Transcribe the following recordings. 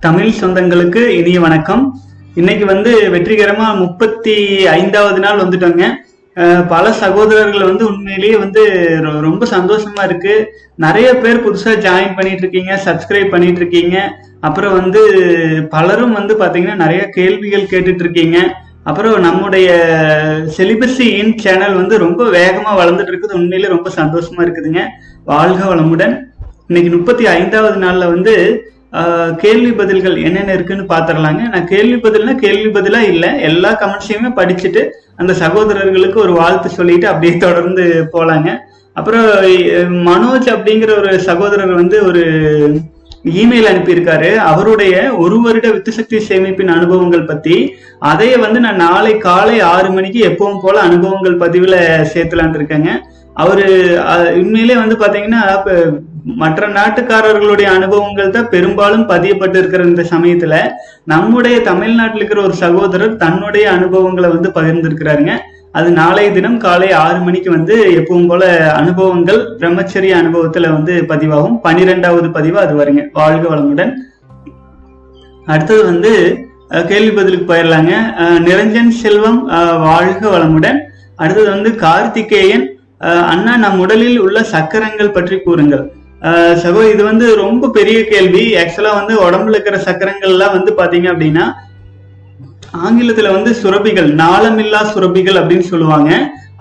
தமிழ் சொந்தங்களுக்கு இனிய வணக்கம். இன்னைக்கு வந்து வெற்றிகரமா முப்பத்தி ஐந்தாவது நாள் வந்துட்டோங்க. பல சகோதரர்கள் வந்து உண்மையிலேயே வந்து ரொ- ரொம்ப சந்தோஷமா இருக்கு. நிறைய பேர் புதுசா ஜாயின் பண்ணிட்டு இருக்கீங்க சப்ஸ்கிரைப் பண்ணிட்டு இருக்கீங்க அப்புறம் வந்து பலரும் வந்து பாத்தீங்கன்னா நிறைய கேள்விகள் கேட்டுட்டு இருக்கீங்க அப்புறம் நம்முடைய செலிபஸி இன் சேனல் வந்து ரொம்ப வேகமா வளர்ந்துட்டு இருக்குது. உண்மையிலே ரொம்ப சந்தோஷமா இருக்குதுங்க. வாழ்க வளமுடன். இன்னைக்கு முப்பத்தி ஐந்தாவது நாள்ல வந்து கேள்வி பதில்கள் என்னென்ன இருக்குன்னு பாத்திரலாங்க. நான் கேள்வி பதில்னா கேள்வி பதிலா இல்ல. எல்லா கமெண்ட்ஸையுமே படிச்சுட்டு அந்த சகோதரர்களுக்கு ஒரு வாழ்த்து சொல்லிட்டு அப்படியே தொடர்ந்து போலாங்க. அப்புறம் மனோஜ் அப்படிங்கிற ஒரு சகோதரர் வந்து ஒரு இமெயில் அனுப்பியிருக்காரு. அவருடைய ஒரு வருட வித்துசக்தி சேமிப்பின் அனுபவங்கள் பத்தி. அதைய வந்து நான் நாளை காலை ஆறு மணிக்கு எப்பவும் போல அனுபவங்கள் பதிவுல சேர்த்தலான் இருக்கேங்க. அவரு உண்மையிலே வந்து பாத்தீங்கன்னா மற்ற நாட்டுக்காரர்களுடைய அனுபவங்கள் தான் பெரும்பாலும் பதியப்பட்டு இருக்கிற இந்த சமயத்துல நம்முடைய தமிழ்நாட்டில் இருக்கிற ஒரு சகோதரர் தன்னுடைய அனுபவங்களை வந்து பகிர்ந்திருக்கிறாருங்க. அது நாளைய தினம் காலை ஆறு மணிக்கு வந்து எப்பவும் போல அனுபவங்கள் பிரம்மச்சரிய அனுபவத்துல வந்து பதிவாகும். பனிரெண்டாவது பதிவு அது வருங்க. வாழ்க வளமுடன். அடுத்தது வந்து கேள்வி பதிலுக்கு போயிடலாங்க நிரஞ்சன் செல்வம் வாழ்க வளமுடன். அடுத்தது வந்து கார்த்திகேயன் அண்ணா நம் உடலில் உள்ள சக்கரங்கள் பற்றி கூறுங்கள். சகோ இது வந்து ரொம்ப பெரிய கேள்வி. ஆக்சுவலா வந்து உடம்புல இருக்கிற சக்கரங்கள்லாம் வந்து பாத்தீங்க அப்படின்னா ஆங்கிலத்துல வந்து சுரபிகள் நாளமில்லா சுரபிகள் அப்படின்னு சொல்லுவாங்க.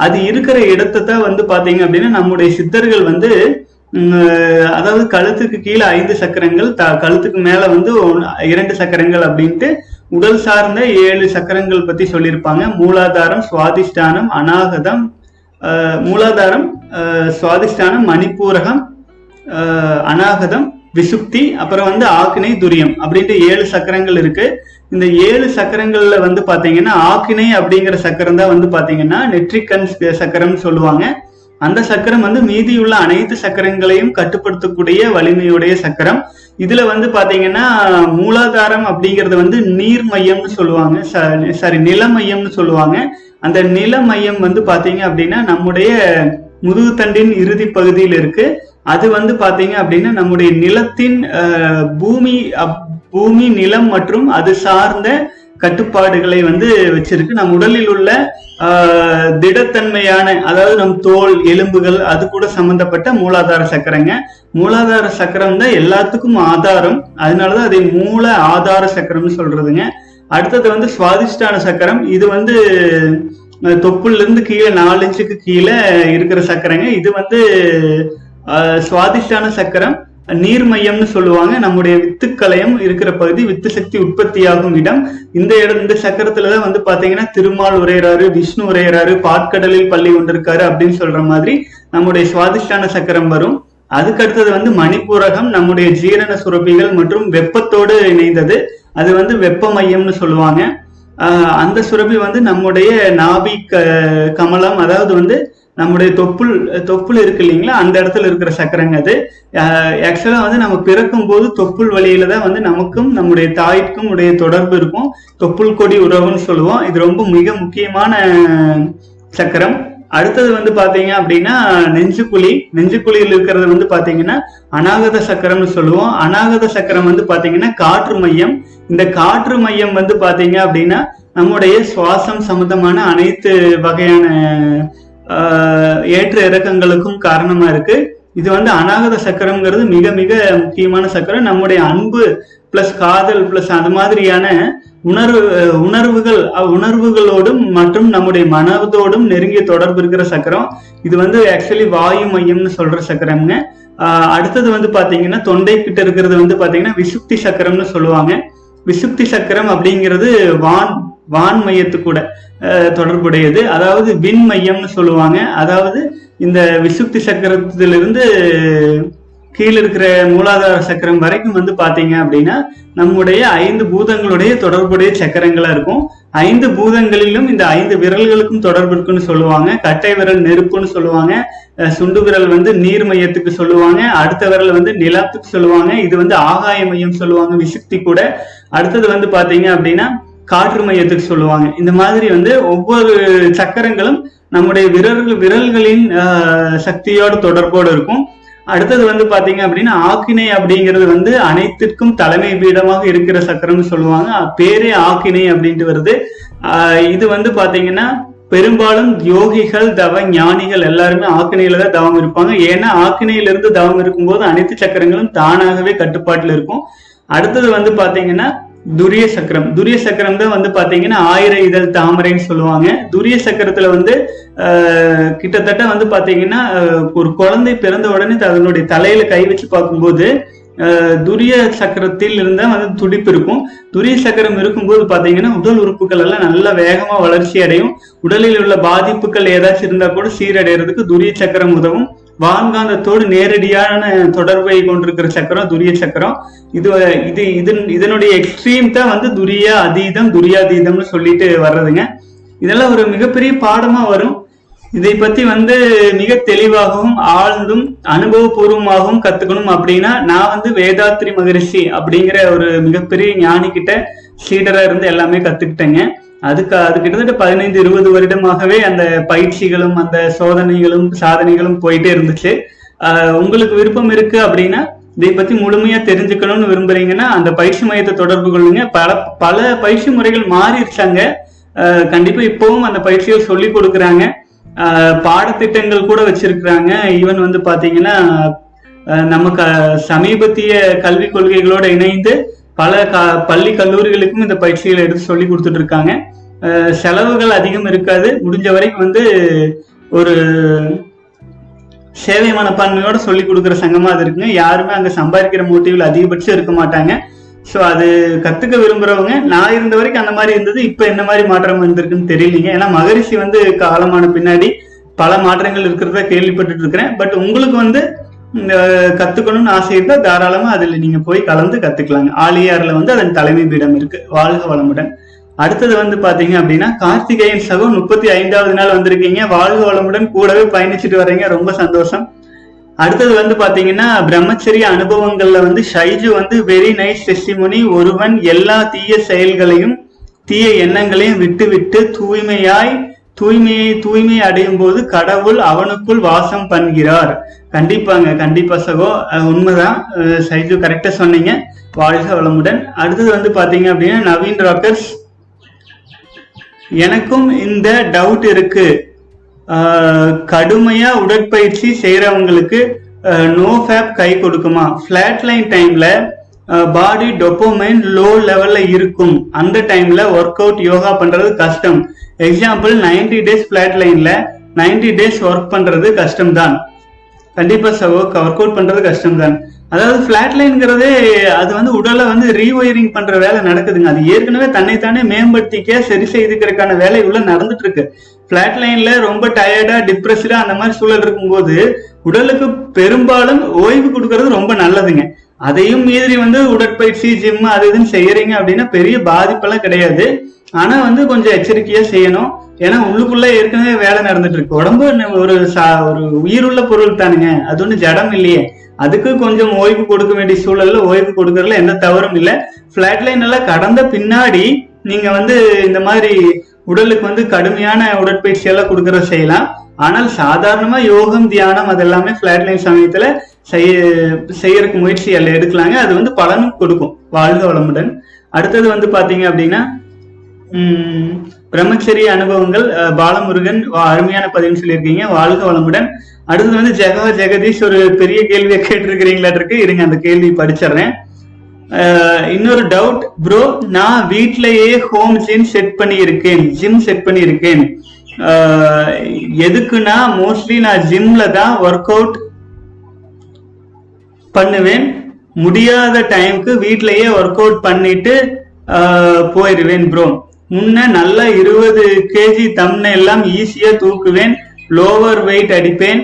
அது இருக்கிற இடத்தை தான் வந்து பாத்தீங்க அப்படின்னா நம்முடைய சித்தர்கள் வந்து அதாவது கழுத்துக்கு கீழே ஐந்து சக்கரங்கள் த கழுத்துக்கு மேல வந்து இரண்டு சக்கரங்கள் அப்படின்ட்டு உடல் சார்ந்த ஏழு சக்கரங்கள் பத்தி சொல்லியிருப்பாங்க. மூலாதாரம் சுவாதிஷ்டானம் அநாகதம் மூலாதாரம் சுவாதிஷ்டானம் மணிப்பூரகம் அநாகதம் விசுப்தி அப்புறம் வந்து ஆக்கினை துரியம் அப்படின்ட்டு ஏழு சக்கரங்கள் இருக்கு. இந்த ஏழு சக்கரங்கள்ல வந்து பாத்தீங்கன்னா ஆக்கினை அப்படிங்கிற சக்கரம் தான் வந்து பாத்தீங்கன்னா நெட்ரிகன் சக்கரம்னு சொல்லுவாங்க. அந்த சக்கரம் வந்து மீதியுள்ள அனைத்து சக்கரங்களையும் கட்டுப்படுத்தக்கூடிய வலிமையுடைய சக்கரம். இதுல வந்து பாத்தீங்கன்னா மூலாதாரம் அப்படிங்கறது வந்து நீர் மையம்னு சொல்லுவாங்க சாரி நில மையம்னு சொல்லுவாங்க. அந்த நில மையம் வந்து பாத்தீங்க அப்படின்னா நம்முடைய முதுகுத்தண்டின் இறுதி பகுதியில் இருக்கு. அது வந்து பாத்தீங்க அப்படின்னா நம்முடைய நிலத்தின் பூமி அப்- பூமி நிலம் மற்றும் அது சார்ந்த கட்டுப்பாடுகளை வந்து வச்சிருக்கு. நம் உடலில் உள்ள திடத்தன்மையான அதாவது நம் தோல் எலும்புகள் அது கூட சம்பந்தப்பட்ட மூலாதார சக்கரங்க. மூலாதார சக்கரம் தான் எல்லாத்துக்கும் ஆதாரம். அதனாலதான் அதை மூல ஆதார சக்கரம்னு சொல்றதுங்க. அடுத்தது வந்து சுவாதிஷ்டான சக்கரம். இது வந்து தொப்புல இருந்து கீழே நாலு இன்ச்சுக்கு கீழே இருக்கிற சக்கரங்க. இது வந்து ஆஹ், சுவாதிஷ்டான சக்கரம். நீர் மையம்னு சொல்லுவாங்க. நம்முடைய வித்துக்கலயம் இருக்கிற பகுதி வித்து சக்தி உற்பத்தியாகும் இடம். இந்த இடம் இந்த சக்கரத்துலதான் வந்து பாத்தீங்கன்னா திருமால் உரையறாரு விஷ்ணு உரையறாரு பாற்கடலில் பள்ளி கொண்டிருக்காரு அப்படின்னு சொல்ற மாதிரி நம்முடைய சுவாதிஷ்டான சக்கரம் வரும். அதுக்கு அடுத்தது வந்து மணிப்பூரகம் நம்முடைய ஜீரண சுரப்பிகள் மற்றும் வெப்பத்தோடு இணைந்தது. அது வந்து வெப்ப மையம்னு சொல்லுவாங்க அந்த சுரபி வந்து நம்முடைய நாபி க- கமலம் அதாவது வந்து நம்முடைய தொப்புள் தொப்புள் இருக்கு இல்லைங்களா? அந்த இடத்துல இருக்கிற சக்கரங்க அது. ஆக்சுவலா வந்து நம்ம பிறக்கும் போது தொப்புள் வழியில தான் வந்து நமக்கும் நம்முடைய தாய்க்கும் உடைய தொடர்பு இருக்கும். தொப்புள் கொடி உறவுன்னு சொல்லுவோம். இது ரொம்ப மிக முக்கியமான சக்கரம். அடுத்தது வந்து பாத்தீங்க அப்படின்னா நெஞ்சுக்குழி நெஞ்சுக்குழியில் இருக்கிறது வந்து பாத்தீங்கன்னா அநாகத சக்கரம்னு சொல்லுவோம். அநாகத சக்கரம் வந்து பாத்தீங்கன்னா காற்று மையம். இந்த காற்று மையம் வந்து பாத்தீங்க அப்படின்னா நம்முடைய சுவாசம் சம்பந்தமான அனைத்து வகையான ஆஹ், ஏற்ற இறக்கங்களுக்கும் காரணமா இருக்கு. இது வந்து அநாகத சக்கரம்ங்கிறது மிக மிக முக்கியமான சக்கரம். நம்முடைய அன்பு பிளஸ் காதல் பிளஸ் அது மாதிரியான உணர்வு உணர்வுகள் உணர்வுகளோடும் மற்றும் நம்முடைய மனதோடும் நெருங்கிய தொடர்பு இருக்கிற சக்கரம். இது வந்து ஆக்சுவலி வாயு மையம்னு சொல்ற சக்கரம்ங்க. அடுத்தது வந்து பாத்தீங்கன்னா தொண்டை கிட்ட இருக்கிறது வந்து பாத்தீங்கன்னா விசுப்தி சக்கரம்னு சொல்லுவாங்க. விசுப்தி சக்கரம் அப்படிங்கிறது வான் வான் மையத்து கூட தொடர்புடையது. அதாவது விண் மையம்னு சொல்லுவாங்க. அதாவது இந்த விசுப்தி சக்கரத்திலிருந்து கீழே இருக்கிற மூலாதார சக்கரம் வரைக்கும் வந்து பாத்தீங்க அப்படின்னா நம்முடைய ஐந்து பூதங்களுடைய தொடர்புடைய சக்கரங்களா இருக்கும். ஐந்து பூதங்களிலும் இந்த ஐந்து விரல்களுக்கும் தொடர்பு இருக்குன்னு சொல்லுவாங்க. கட்டை விரல் நெருப்புன்னு சொல்லுவாங்க. சுண்டு விரல் வந்து நீர் மையத்துக்கு சொல்லுவாங்க. அடுத்த விரல் வந்து நிலத்துக்கு சொல்லுவாங்க. இது வந்து ஆகாய மையம் சொல்லுவாங்க விசுக்தி கூட. அடுத்தது வந்து பாத்தீங்க அப்படின்னா காற்று மையத்துக்கு சொல்லுவாங்க. இந்த மாதிரி வந்து ஒவ்வொரு சக்கரங்களும் நம்முடைய விரல் விரல்களின் ஆஹ், சக்தியோட தொடர்போடு இருக்கும். அடுத்தது வந்து பாத்தீங்க அப்படின்னா ஆக்கினை அப்படிங்கிறது வந்து அனைத்திற்கும் தலைமை பீடமாக இருக்கிற சக்கரம்னு சொல்லுவாங்க. பேரே ஆக்கினை அப்படின்ட்டு வருது. இது வந்து பாத்தீங்கன்னா பெரும்பாலும் யோகிகள் தவ ஞானிகள் எல்லாருமே ஆக்கினையில தான் தவம் இருப்பாங்க. ஏன்னா ஆக்கினையிலிருந்து தவம் இருக்கும்போது அனைத்து சக்கரங்களும் தானாகவே கட்டுப்பாட்டில் இருக்கும். அடுத்தது வந்து பாத்தீங்கன்னா துரிய சக்கரம் துரிய சக்கரம் தான் வந்து பாத்தீங்கன்னா ஆயிர இதழ் தாமரைன்னு சொல்லுவாங்க. துரிய சக்கரத்துல வந்து ஆஹ், கிட்டத்தட்ட வந்து பாத்தீங்கன்னா ஒரு குழந்தை பிறந்த உடனே அதனுடைய தலையில கை வச்சு பார்க்கும்போது ஆஹ், துரிய சக்கரத்தில் இருந்தா வந்து துடிப்பு இருக்கும். துரிய சக்கரம் இருக்கும்போது பாத்தீங்கன்னா உடல் உறுப்புகள் எல்லாம் நல்லா வேகமா வளர்ச்சி அடையும். உடலில் உள்ள பாதிப்புகள் ஏதாச்சும் இருந்தா கூட சீரடைறதுக்கு துரிய சக்கரம் உதவும். வான்காந்தத்தோடு நேரடியான தொடர்பை கொண்டிருக்கிற சக்கரம் துரிய சக்கரம். இது இது இதன் இதனுடைய எக்ஸ்ட்ரீம் தான் வந்து துரிய அதீதம் துரியாதீதம்னு சொல்லிட்டு வர்றதுங்க. இதெல்லாம் ஒரு மிகப்பெரிய பாடமா வரும். இதை பத்தி வந்து மிக தெளிவாகவும் ஆழ்ந்தும் அனுபவபூர்வமாகவும் கத்துக்கணும் அப்படின்னா நான் வந்து வேதாத்ரி மகரிஷி அப்படிங்கிற ஒரு மிகப்பெரிய ஞானி கிட்ட சீடரா இருந்து எல்லாமே கத்துக்கிட்டேங்க. அதுக்கு அது கிட்டத்தட்ட பதினைந்து இருபது வருடமாகவே அந்த பயிற்சிகளும் அந்த சோதனைகளும் சாதனைகளும் போயிட்டே இருந்துச்சு. ஆஹ் உங்களுக்கு விருப்பம் இருக்கு அப்படின்னா இதை பத்தி முழுமையா தெரிஞ்சுக்கணும்னு விரும்புறீங்கன்னா அந்த பயிற்சி மையத்தை தொடர்பு கொள்ளுங்க. பல பல பயிற்சி முறைகள் மாறிடுச்சாங்க ஆஹ் கண்டிப்பா இப்பவும் அந்த பயிற்சியை சொல்லி கொடுக்குறாங்க. ஆஹ் பாடத்திட்டங்கள் கூட வச்சிருக்கிறாங்க. ஈவன் வந்து பாத்தீங்கன்னா ஆஹ் நம்ம க சமீபத்திய கல்விக் கொள்கைகளோட இணைந்து பல க பள்ளி கல்லூரிகளுக்கும் இந்த பயிற்சிகளை எடுத்து சொல்லி கொடுத்துட்டு இருக்காங்க செலவுகள் அதிகம் இருக்காது. முடிஞ்ச வரைக்கும் வந்து ஒரு சேவை மனப்பான்மையோட சொல்லி கொடுக்குற சங்கமா அது இருக்குங்க. யாருமே அங்க சம்பாதிக்கிற மோட்டிவ்ல அதிகபட்சம் இருக்க மாட்டாங்க. ஸோ அது கத்துக்க விரும்புறவங்க நான் இருந்த வரைக்கும் அந்த மாதிரி இருந்தது. இப்போ என்ன மாதிரி மாற்றம் வந்திருக்குன்னு தெரியலீங்க. ஏன்னா மகரிஷி வந்து காலமான பின்னாடி பல மாற்றங்கள் இருக்கிறத கேள்விப்பட்டுட்டு இருக்கிறேன் பட் உங்களுக்கு வந்து கத்துக்கணும்னு ஆசை இருந்தா தாராளமா அதுல நீங்க போய் கலந்து கத்துக்கலாங்க. ஆலியார்ல வந்து அதன் தலைமை பீடம் இருக்கு. வாழ்க வளமுடன். அடுத்தது வந்து பாத்தீங்க அப்படின்னா கார்த்திகேயன் சகோ முப்பத்தி ஐந்தாவது நாள் வந்திருக்கீங்க. வாழ்க வளமுடன் கூடவே பயணிச்சுட்டு வர்றீங்க ரொம்ப சந்தோஷம். அடுத்தது வந்து பாத்தீங்கன்னா பிரம்மச்சரிய அனுபவங்கள்ல வந்து ஷைஜு வந்து வெரி நைஸ் டெஸ்டிமோனி ஒருவன் எல்லா தீய செயல்களையும் தீய எண்ணங்களையும் விட்டு விட்டு தூய்மையாய் தூய்மையை தூய்மை அடையும் போது கடவுள் அவனுக்குள் வாசம் பண்கிறார் கண்டிப்பாங்க கண்டிப்பா சகோ. உண்மைதான். அஹ் சைஜு கரெக்டா சொன்னீங்க. வாழ்க வளமுடன். அடுத்தது வந்து பாத்தீங்க அப்படின்னா நவீன் ராக்கர்ஸ் எனக்கும் இந்த டவுட் இருக்கு. கடுமையா உடற்பயிற்சி செய்யறவங்களுக்கு நோ ஃபேப் கை கொடுக்குமா? ஃபிளாட் லைன் டைம்ல பாடி டொப்போமைன் லோ லெவல்ல இருக்கும். அந்த டைம்ல ஒர்க் அவுட் யோகா பண்றது கஷ்டம். எக்ஸாம்பிள் 90 டேஸ் ஃப்ளாட் லைன்ல 90 டேஸ் ஒர்க் பண்றது கஷ்டம்தான். கண்டிப்பா சகோ ஒர்க் அவுட் பண்றது கஷ்டம் தான் அதாவது ஃப்ளாட் லைன்ங்கிறதே அது வந்து உடலை வந்து ரீஒயரிங் பண்ற வேலை நடக்குதுங்க. அது ஏற்கனவே தன்னைத்தானே மேம்படுத்திக்க சரி செய்துக்கிறதுக்கான வேலை உள்ள நடந்துட்டு இருக்கு ஃபிளாட் லைன்ல ரொம்ப டயர்டா டிப்ரெஸ்டா அந்த மாதிரி சூழல் இருக்கும்போது உடலுக்கு பெரும்பாலும் ஓய்வு கொடுக்கறது ரொம்ப நல்லதுங்க. அதையும் மீறி வந்து உடற்பயிற்சி ஜிம் அது இதுன்னு செய்யறீங்க அப்படின்னா பெரிய பாதிப்பெல்லாம் கிடையாது. ஆனா வந்து கொஞ்சம் எச்சரிக்கையா செய்யணும். ஏன்னா உள்ளுக்குள்ள ஏற்கனவே வேலை நடந்துட்டு இருக்கு. உடம்பு ஒரு சா- ஒரு உயிருள்ள பொருள் தானுங்க. அது ஒண்ணு ஜடம் இல்லையே. அதுக்கு கொஞ்சம் ஓய்வு கொடுக்க வேண்டிய சூழல்ல ஓய்வு கொடுக்கறதுல எந்த தவறும் இல்லை. ஃபிளாட் லைன் எல்லாம் கடந்த பின்னாடி நீங்க வந்து இந்த மாதிரி உடலுக்கு வந்து கடுமையான உடற்பயிற்சி எல்லாம் கொடுக்கற செய்யலாம். ஆனால் சாதாரணமா யோகம் தியானம் அது எல்லாமே ஃபிளாட் லைன் சமயத்துல செய்ய செய்யறதுக்கு முயற்சி எல்லாம் எடுக்கலாங்க. அது வந்து பலனும் கொடுக்கும் வாழ்க வளமுடன். அடுத்தது வந்து பாத்தீங்க அப்படின்னா உம் பிரம்மச்சரிய அனுபவங்கள் பாலமுருகன் வா- அருமையான பதிவுன்னு சொல்லியிருக்கீங்க. வாழ்க வளமுடன். அடுத்தது வந்து ஜெகா ஜெகதீஷ் ஒரு பெரிய கேள்வியை கேட்டிருக்கிறீங்களா இருக்கு இருங்க அந்த கேள்வி படிச்சிடுறேன். இன்னொரு டவுட் ப்ரோ நான் வீட்லயே ஹோம் ஜிம் செட் பண்ணியிருக்கேன் ஜிம் செட் பண்ணியிருக்கேன். எதுக்குன்னா மோஸ்ட்லி நான் ஜிம்ல தான் ஒர்க் அவுட் பண்ணுவேன். முடியாத டைம்க்கு வீட்லயே ஒர்க் அவுட் பண்ணிட்டு போயிடுவேன் ப்ரோ முன்ன நல்லா இருபது கேஜி தம்னை எல்லாம் ஈஸியா தூக்குவேன். லோவர் வெயிட் அடிப்பேன்.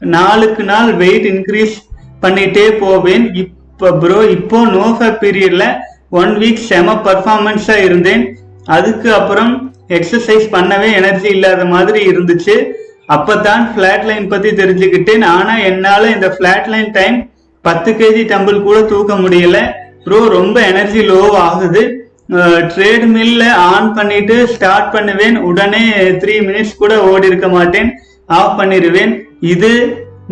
நாளுக்கு நாள் வெயிட் இன்க்ரீஸ் பண்ணிட்டே போவேன். இப்போ ப்ரோ இப்போ நோஃபா பீரியடில் ஒன் வீக் செம பர்ஃபார்மன்ஸாக இருந்தேன். அதுக்கு அப்புறம் எக்ஸசைஸ் பண்ணவே எனர்ஜி இல்லாத மாதிரி இருந்துச்சு. அப்போ தான் ஃப்ளாட் லைன் பற்றி தெரிஞ்சுக்கிட்டேன். ஆனால் என்னால் இந்த ஃப்ளாட் லைன் டைம் பத்து கேஜி டம்பிள் கூட தூக்க முடியல. ப்ரோ ரொம்ப எனர்ஜி லோ ஆகுது. ட்ரேட் மில்ல ஆன் பண்ணிட்டு ஸ்டார்ட் பண்ணுவேன். உடனே த்ரீ மினிட்ஸ் கூட ஓடி இருக்க மாட்டேன். ஆஃப் பண்ணிடுவேன் இது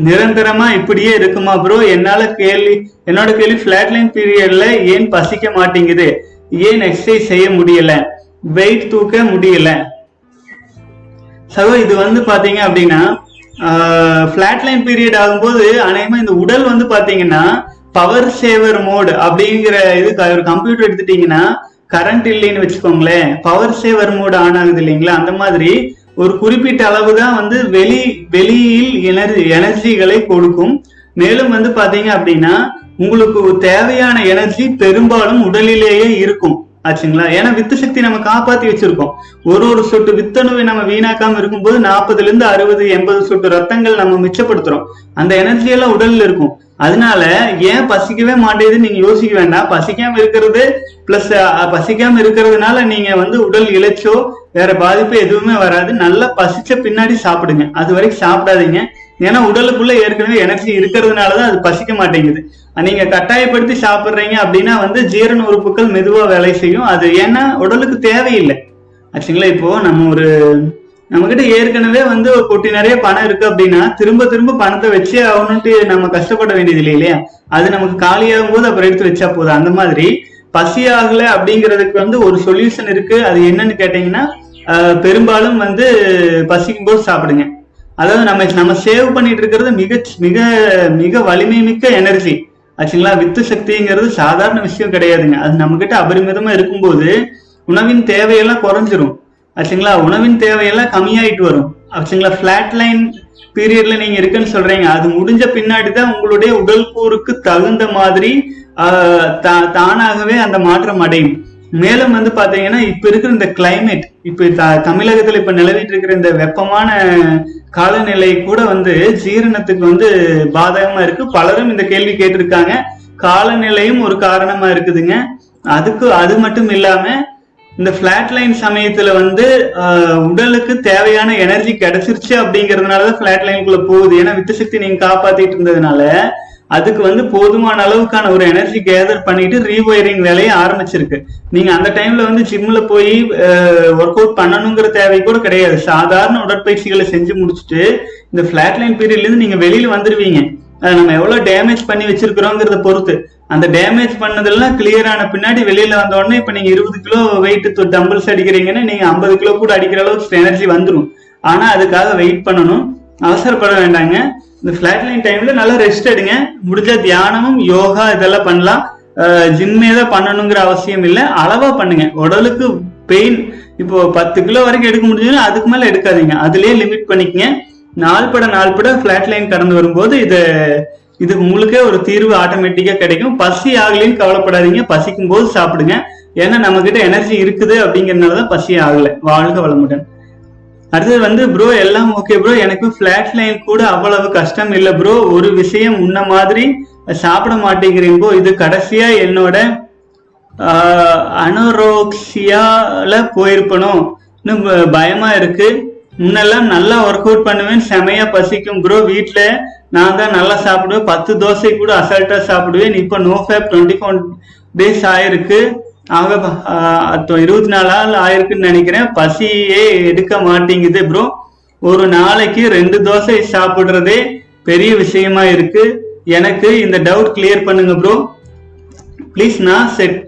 நிரந்தரமா இப்படியே இருக்குமா ப்ரோ என்னால கேள்வி என்னோட கேள்வி ஃபிளாட்லைன் பீரியட்ல ஏன் பசிக்க மாட்டேங்குது? ஏன் எக்ஸசைஸ் செய்ய முடியல? வெயிட் தூக்க முடியல? சகோ இது வந்து பாத்தீங்க அப்படின்னா ஃபிளாட்லைன் பீரியட் ஆகும்போது அநேகமா இந்த உடல் வந்து பாத்தீங்கன்னா பவர் சேவர் மோடு அப்படிங்கிற இது ஒரு கம்ப்யூட்டர் எடுத்துட்டீங்கன்னா கரண்ட் இல்லைன்னு வச்சுக்கோங்களேன் பவர் சேவர் மோடு ஆன் ஆகுது இல்லைங்களா? அந்த மாதிரி ஒரு குறிப்பிட்ட அளவு தான் வந்து வெளி வெளியில் எனர்ஜி எனர்ஜிகளை கொடுக்கும். மேலும் வந்து பாத்தீங்க அப்படின்னா உங்களுக்கு தேவையான எனர்ஜி பெரும்பாலும் உடலிலேயே இருக்கும். ஆச்சுங்களா? ஏன்னா வித்து சக்தி நம்ம காப்பாத்தி வச்சிருக்கோம். ஒரு ஒரு சொட்டு வித்தணுவை நம்ம வீணாக்காம இருக்கும்போது நாற்பதுல இருந்து அறுபது எண்பது சொட்டு ரத்தங்கள் நம்ம மிச்சப்படுத்துறோம். அந்த எனர்ஜி எல்லாம் உடல்ல இருக்கும். அதனால ஏன் பசிக்கவே மாட்டேங்குதுன்னு நீங்க யோசிக்க வேண்டாம். பசிக்காம இருக்கிறது பிளஸ் பசிக்காம இருக்கிறதுனால நீங்க வந்து உடல் இழைச்சோ வேற பாதிப்பு எதுவுமே வராது. நல்லா பசிச்ச பின்னாடி சாப்பிடுங்க. அது வரைக்கும் சாப்பிடாதீங்க. ஏன்னா உடலுக்குள்ள ஏற்கனவே எனர்ஜி இருக்கிறதுனாலதான் அது பசிக்க மாட்டேங்குது. நீங்க கட்டாயப்படுத்தி சாப்பிடுறீங்க அப்படின்னா வந்து ஜீரண உறுப்புகள் மெதுவா வேலை செய்யும். அது ஏன்னா உடலுக்கு தேவையில்லை. ஆச்சுங்களா? இப்போ நம்ம ஒரு நம்ம கிட்ட ஏற்கனவே வந்து ஒரு கொட்டி நிறைய பணம் இருக்கு அப்படின்னா திரும்ப திரும்ப பணத்தை வச்சு அவனுட்டு நம்ம கஷ்டப்பட வேண்டியது இல்லை இல்லையா? அது நமக்கு காலியாகும் போது அப்புறம் எடுத்து வச்சா போதும். அந்த மாதிரி பசி ஆகல அப்படிங்கிறதுக்கு வந்து ஒரு சொல்யூஷன் இருக்கு. அது என்னன்னு கேட்டீங்கன்னா பெரும்பாலும் வந்து பசிக்கும் போது சாப்பிடுங்க. அதாவது நம்ம நம்ம சேவ் பண்ணிட்டு இருக்கிறது மிக மிக மிக வலிமை மிக்க எனர்ஜி ஆச்சுங்களா? வித்து சக்திங்கிறது சாதாரண விஷயம் கிடையாதுங்க. அது நம்ம கிட்ட அபரிமிதமா இருக்கும்போது உணவின் தேவையெல்லாம் குறைஞ்சிரும். ஆச்சுங்களா உணவின் தேவையெல்லாம் கம்மியாயிட்டு வரும். ஆச்சுங்களா ஃபிளாட் லைன் பீரியட்ல நீங்க இருக்குன்னு சொல்றீங்க. அது முடிஞ்ச பின்னாடி தான் உங்களுடைய உடல் கூறுக்கு தகுந்த மாதிரி தா- தானாகவே அந்த மாற்றம் அடையும். மேலும் வந்து பாத்தீங்கன்னா இப்ப இருக்கிற இந்த கிளைமேட் இப்ப த- தமிழகத்துல இப்ப நிலவிட்டு இருக்கிற இந்த வெப்பமான காலநிலை கூட வந்து ஜீரணத்துக்கு வந்து பாதகமா இருக்கு. பலரும் இந்த கேள்வி கேட்டிருக்காங்க. காலநிலையும் ஒரு காரணமா இருக்குதுங்க. அதுக்கு அது மட்டும் இல்லாம இந்த ஃபிளாட் லைன் சமயத்துல வந்து உடலுக்கு தேவையான எனர்ஜி கிடைச்சிருச்சு அப்படிங்கறதுனாலதான் ஃபிளாட் லைனுக்குள்ள போகுது. ஏன்னா வித்து சக்தி நீங்க காப்பாத்திட்டு இருந்ததுனால அதுக்கு வந்து போதுமான அளவுக்கான ஒரு எனர்ஜி கேதர் பண்ணிட்டு ரீவயரிங் வேலையை ஆரம்பிச்சிருக்கு. நீங்க அந்த டைம்ல வந்து ஜிம்ல போய் ஒர்க் அவுட் பண்ணணுங்கிற தேவை கூட கிடையாது. சாதாரண உடற்பயிற்சிகளை செஞ்சு முடிச்சுட்டு இந்த பிளாட் லைன் பீரியட்ல இருந்து நீங்க வெளியில வந்துருவீங்க. நம்ம எவ்வளவு டேமேஜ் பண்ணி வச்சிருக்கிறோங்கிறத பொறுத்து. அந்த டேமேஜ் பண்ணதெல்லாம் கிளியர் ஆன பின்னாடி வெளியில வந்த உடனே இப்ப நீங்க இருபது கிலோ வெயிட் டம்பிள்ஸ் அடிக்கிறீங்கன்னா நீங்க ஐம்பது கிலோ கூட அடிக்கிற அளவுக்கு எனர்ஜி வந்துடும் ஆனா அதுக்காக வெயிட் பண்ணணும். அவசரப்பட வேண்டாங்க. இந்த ஃபிளாட் லைன் டைம்ல நல்லா ரெஸ்ட் எடுங்க. முடிஞ்ச தியானமும் யோகா இதெல்லாம் பண்ணலாம். ஜிம்மே தான் பண்ணணுங்கிற அவசியம் இல்லை. அளவா பண்ணுங்க. உடலுக்கு பெயின் இப்போ பத்து கிலோ வரைக்கும் எடுக்க முடிஞ்சதுன்னா அதுக்கு மேல எடுக்காதீங்க. அதுலயே லிமிட் பண்ணிக்கங்க. நாள்பட நாள்பட ஃபிளாட் லைன் கடந்து வரும்போது இதை இது உங்களுக்கே ஒரு தீர்வு ஆட்டோமேட்டிக்கா கிடைக்கும். பசி ஆகலைன்னு கவலைப்படாதீங்க. பசிக்கும் போது சாப்பிடுங்க. ஏன்னா நம்ம கிட்ட எனர்ஜி இருக்குது அப்படிங்கறதுனாலதான் பசி ஆகல. வாழ்க வளமுடன். அடுத்தது வந்து ப்ரோ எல்லாம் ஓகே ப்ரோ எனக்கு ஃபிளாட் லைன் கூட அவ்வளவு கஷ்டம் இல்லை ப்ரோ ஒரு விஷயம் உன்ன மாதிரி சாப்பிட மாட்டேங்கிறீங்கோ இது கடைசியா என்னோட ஆஹ், அனோரோக்சியால போயிருப்பனும் இன்னும் ப- பயமா இருக்கு. முன்னெல்லாம் நல்லா ஒர்க் அவுட் பண்ணுவேன். செமையா பசிக்கும் ப்ரோ வீட்டில் நான் தான் நல்லா சாப்பிடுவேன். பத்து தோசை கூட அசால்ட்டா சாப்பிடுவேன். இப்போ no fap twenty four days ஆயிருக்கு. ஆக இருபத்தி நாலு நாள் ஆயிருக்குன்னு நினைக்கிறேன். பசியே எடுக்க மாட்டேங்குது ப்ரோ ஒரு நாளைக்கு ரெண்டு தோசை சாப்பிடுறதே பெரிய விஷயமா இருக்கு. எனக்கு இந்த டவுட் கிளியர் பண்ணுங்க ப்ரோ ப்ளீஸ் நான் செட்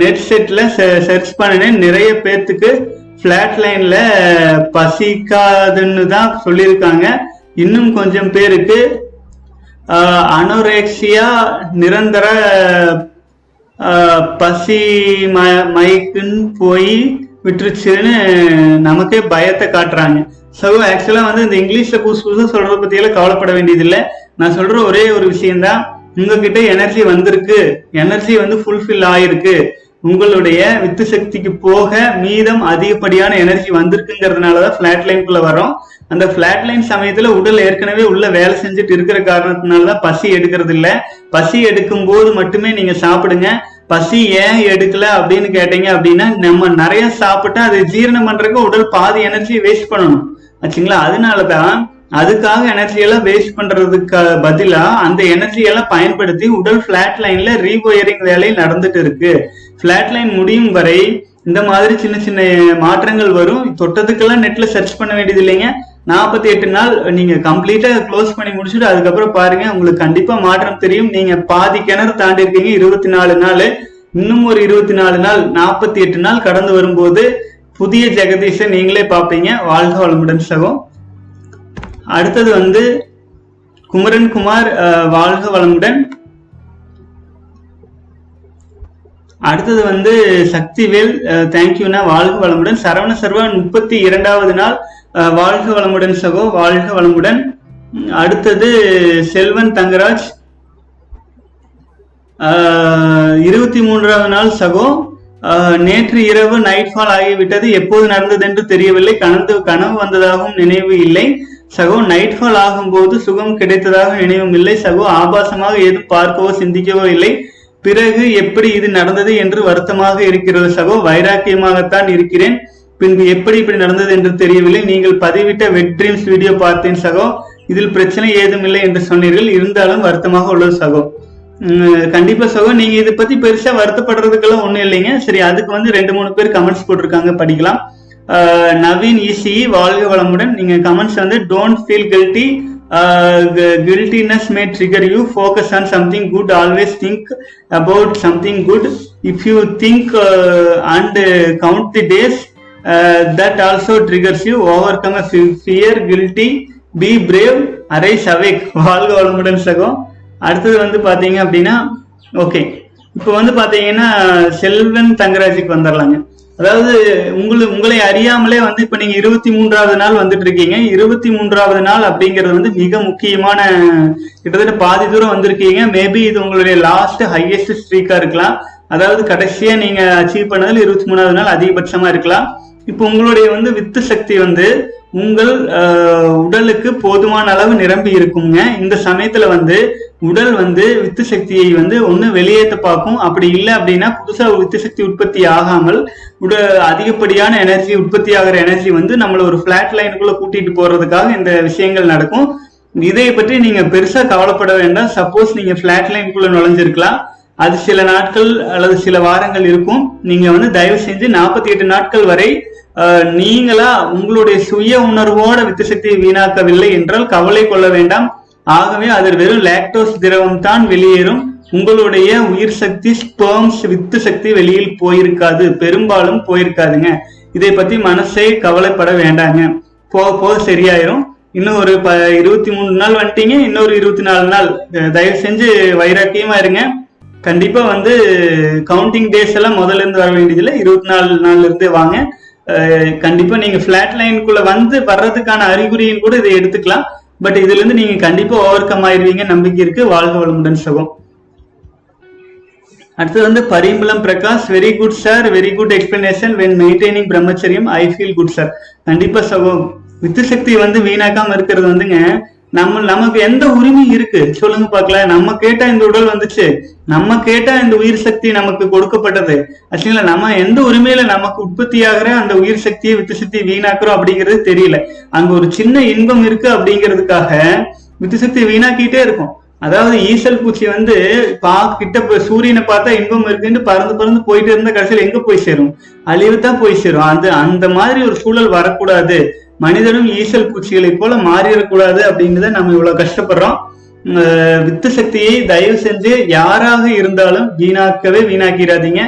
நெட் செட்ல சர்ச் பண்ணினேன். நிறைய பேர்த்துக்கு ஃப்ளாட் லைன்ல பசிக்காதுன்னு தான் சொல்லியிருக்காங்க. இன்னும் கொஞ்சம் பேருக்கு அனோரேக்சியா நிரந்தர பசி ம மயக்குன்னு போய் விட்டுருச்சுன்னு நமக்கே பயத்தை காட்டுறாங்க. ஸோ ஆக்சுவலாக வந்து இந்த இங்கிலீஷில் புதுசு புதுசாக சொல்கிறத பற்றியெல்லாம் கவலைப்பட வேண்டியதில்லை. நான் சொல்கிற ஒரே ஒரு விஷயம்தான் உங்ககிட்ட எனர்ஜி வந்திருக்கு. எனர்ஜி வந்து ஃபுல்ஃபில் ஆயிருக்கு. உங்களுடைய வித்து சக்திக்கு போக மீதம் அதிகப்படியான எனர்ஜி வந்திருக்குங்கிறதுனாலதான் பிளாட் லைனுக்குள்ள வரோம் அந்த பிளாட் லைன் சமயத்துல உடல் ஏற்கனவே உள்ள வேலை செஞ்சுட்டு இருக்கிற காரணத்தினாலதான் பசி எடுக்கிறது இல்ல பசி எடுக்கும் போது மட்டுமே நீங்க சாப்பிடுங்க. பசி ஏன் எடுக்கல அப்படின்னு கேட்டீங்க அப்படின்னா நம்ம நிறைய சாப்பிட்டா அது ஜீரணம் பண்றதுக்கு உடல் பாதி எனர்ஜியை வேஸ்ட் பண்ணணும். ஆச்சுங்களா? அதனாலதான் அதுக்காக எனர்ஜி எல்லாம் வேஸ்ட் பண்றதுக்கு பதிலா அந்த எனர்ஜி எல்லாம் பயன்படுத்தி உடல் பிளாட் லைன்ல ரீவயரிங் வேலை நடந்துட்டு இருக்கு. ஃபிளாட் லைன் முடியும் வரை இந்த மாதிரி சின்ன சின்ன மாற்றங்கள் வரும். தொட்டதுக்கெல்லாம் நெட்ல சர்ச் பண்ண வேண்டியது இல்லைங்க. நாற்பத்தி எட்டு நாள் நீங்க கம்ப்ளீட்டா க்ளோஸ் பண்ணி முடிச்சுட்டு அதுக்கப்புறம் பாருங்க உங்களுக்கு கண்டிப்பா மாற்றம் தெரியும். நீங்க பாதி கிணறு தாண்டி இருக்கீங்க இருபத்தி நாலு நாள். இன்னும் ஒரு இருபத்தி நாலு நாள் நாற்பத்தி எட்டு நாள் கடந்து வரும்போது புதிய ஜெகதீஷை நீங்களே பார்ப்பீங்க. வாழ்க வளமுடன் சகோ அடுத்தது வந்து குமரன் குமார் வாழ்க வளமுடன். அடுத்தது வந்து சக்திவேல் தேங்க்யூண்ணா வாழ்க வளமுடன். சரவண சர்வன் முப்பத்தி இரண்டாவது நாள் வாழ்க வளமுடன் சகோ வாழ்க வளமுடன். அடுத்தது செல்வன் தங்கராஜ் ஆஹ் இருபத்தி மூன்றாவது நாள் சகோ. நேற்று இரவு நைட் ஃபால் ஆகிவிட்டது. எப்போது நடந்தது என்று தெரியவில்லை. கனவு கனவு வந்ததாகவும் நினைவு இல்லை. சகோ நைட் ஃபால் ஆகும்போது சுகம் கிடைத்ததாக நினைவும் இல்லை. சகோ ஆபாசமாக எதுவும் பார்க்கவோ சிந்திக்கவோ இல்லை. பிறகு எப்படி இது நடந்தது என்று வருத்தமாக இருக்கிறது சகோ வைராக்கியமாகத்தான் இருக்கிறேன். பின்பு எப்படி இப்படி நடந்தது என்று தெரியவில்லை. நீங்கள் பதிவிட்ட வெட் ட்ரீம்ஸ் வீடியோ பார்த்தேன் சகோ. இதில் பிரச்சனை ஏதும் இல்லை என்று சொன்னீர்கள். இருந்தாலும் வருத்தமாக உள்ளது சகோ. கண்டிப்பா சகோ நீங்க இதை பத்தி பெருசா வருத்தப்படுறதுக்கெல்லாம் ஒண்ணும் இல்லைங்க. சரி அதுக்கு வந்து ரெண்டு மூணு பேர் கமெண்ட்ஸ் போட்டிருக்காங்க படிக்கலாம். நவீன் இசி வாழ்க வளமுடன். நீங்க கமெண்ட்ஸ் வந்து don't feel guilty guiltiness may trigger you focus on something good always think about something good if you think and count the days that also triggers you overcome fear guilty be brave arise awake வாழ்க வளமுடன் சகோ. அடுத்தது வந்து பார்த்தீங்க அப்படின்னா okay இப்போ வந்து பாத்தீங்கன்னா செல்வன் தங்கராஜுக்கு வந்துடலாங்க. அதாவது உங்களை உங்களை அறியாமலே வந்து இப்ப நீங்க இருபத்தி மூன்றாவது நாள் வந்துட்டு இருக்கீங்க இருபத்தி மூன்றாவது நாள் அப்படிங்கிறது வந்து மிக முக்கியமான கிட்டத்தட்ட பாதி தூரம் வந்திருக்கீங்க. மேபி இது உங்களுடைய லாஸ்ட் ஹையஸ்ட் ஸ்ட்ரீக்கா இருக்கலாம். அதாவது கடைசியா நீங்க அச்சீவ் பண்ணதுல இருபத்தி மூணாவது நாள் அதிகபட்சமா இருக்கலாம். இப்போ உங்களுடைய வந்து வித்து சக்தி வந்து உங்கள் உடலுக்கு போதுமான அளவு நிரம்பி இருக்குங்க. இந்த சமயத்துல வந்து உடல் வந்து வித்து சக்தியை வந்து ஒண்ணு வெளியேற்ற பார்க்கும். அப்படி இல்லை அப்படின்னா புதுசா ஒரு வித்து சக்தி உற்பத்தி ஆகாமல் உட அதிகப்படியான எனர்ஜி உற்பத்தி ஆகிற எனர்ஜி வந்து நம்மள ஒரு பிளாட் லைனுக்குள்ள கூட்டிட்டு போறதுக்காக இந்த விஷயங்கள் நடக்கும். இதை பற்றி நீங்க பெருசா கவலைப்பட வேண்டாம். சப்போஸ் நீங்க பிளாட் லைனுக்குள்ள நுழைஞ்சிருக்கலாம். அது சில நாட்கள் அல்லது சில வாரங்கள் இருக்கும். நீங்க வந்து தயவு செஞ்சு நாற்பத்தி எட்டு நாட்கள் வரை நீங்களா உங்களுடைய சுய உணர்வோட வித்து சக்தியை வீணாக்கவில்லை என்றால் கவலை கொள்ள வேண்டாம். ஆகவே அதில் வெறும் லாக்டோஸ் திரவம் தான் வெளியேறும். உங்களுடைய உயிர் சக்தி ஸ்பெர்ம்ஸ் வித்து சக்தி வெளியில் போயிருக்காது. பெரும்பாலும் போயிருக்காதுங்க. இதை பத்தி மனசே கவலைப்பட வேண்டாங்க. போக போக சரியாயிரும். இன்னும் ஒரு ப இருபத்தி மூணு நாள் வந்துட்டீங்க. இன்னொரு இருபத்தி நாலு நாள். தயவு செஞ்சு வைராக்கியமா இருங்க. கண்டிப்பா வந்து கவுண்டிங் டேஸ் எல்லாம் முதல்ல இருந்து வர வேண்டியதில்லை. இருபத்தி நாலு நாள்ல இருந்து வாங்க. கண்டிப்பா நீங்க பிளாட் லைனுக்குள்ள வந்து வர்றதுக்கான அறிகுறியும் கூட இதை எடுத்துக்கலாம். பட் இதுல இருந்து நீங்க கண்டிப்பா ஓவர் கம் ஆயிருவீங்க. நம்பிக்கை இருக்கு. வாழ்க வளமுடன் சுகம். அடுத்தது வந்து பரிம்பளம் Prakash. Very good sir very good explanation when maintaining பிரம்மச்சரியம் ஐ ஃபீல் குட் சார் கண்டிப்பா சகோ வித்து சக்தி வந்து வீணாக்காம இருக்கிறது வந்துங்க. நம்ம நமக்கு எந்த உரிமை இருக்கு? சொல்லுங்க பாக்கலாம் நம்ம கேட்டா இந்த உடல் வந்துச்சு. நம்ம கேட்டா இந்த உயிர் சக்தி நமக்கு கொடுக்கப்பட்டது. ஆக்சுவலா நம்ம எந்த உரிமையில நமக்கு உற்பத்தி ஆகிற அந்த உயிர் சக்தியை வித்து சக்தி வீணாக்குறோம் அப்படிங்கிறது தெரியல. அங்க ஒரு சின்ன இன்பம் இருக்கு அப்படிங்கிறதுக்காக வித்து சக்தி வீணாக்கிட்டே இருக்கும். அதாவது ஈசல் பூச்சி வந்து பா கிட்ட சூரியனை பார்த்தா இன்பம் இருக்குன்னு பறந்து பறந்து போயிட்டு இருந்த கடைசியில் எங்க போய் சேரும்? அழிவு தான் போய் சேரும். அது அந்த மாதிரி ஒரு சூழல் வரக்கூடாது. மனிதனும் ஈசல் பூச்சிகளைப் போல மாறிடக்கூடாது அப்படின்றத நம்ம இவ்வளவு கஷ்டப்படுறோம். வித்து சக்தியை தயவு செஞ்சு யாராக இருந்தாலும் வீணாக்கவே வீணாக்கிடாதீங்க.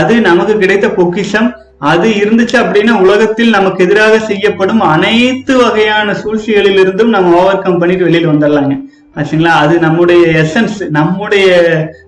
அது நமக்கு கிடைத்த பொக்கிஷம். அது இருந்துச்சு அப்படின்னா உலகத்தில் நமக்கு எதிராக செய்யப்படும் அனைத்து வகையான சூழ்ச்சிகளில் இருந்தும் நம்ம ஓவர் கம் பண்ணிட்டு வெளியில வந்துடலாங்க. ஆச்சுங்களா? அது நம்முடைய எசன்ஸ் நம்முடைய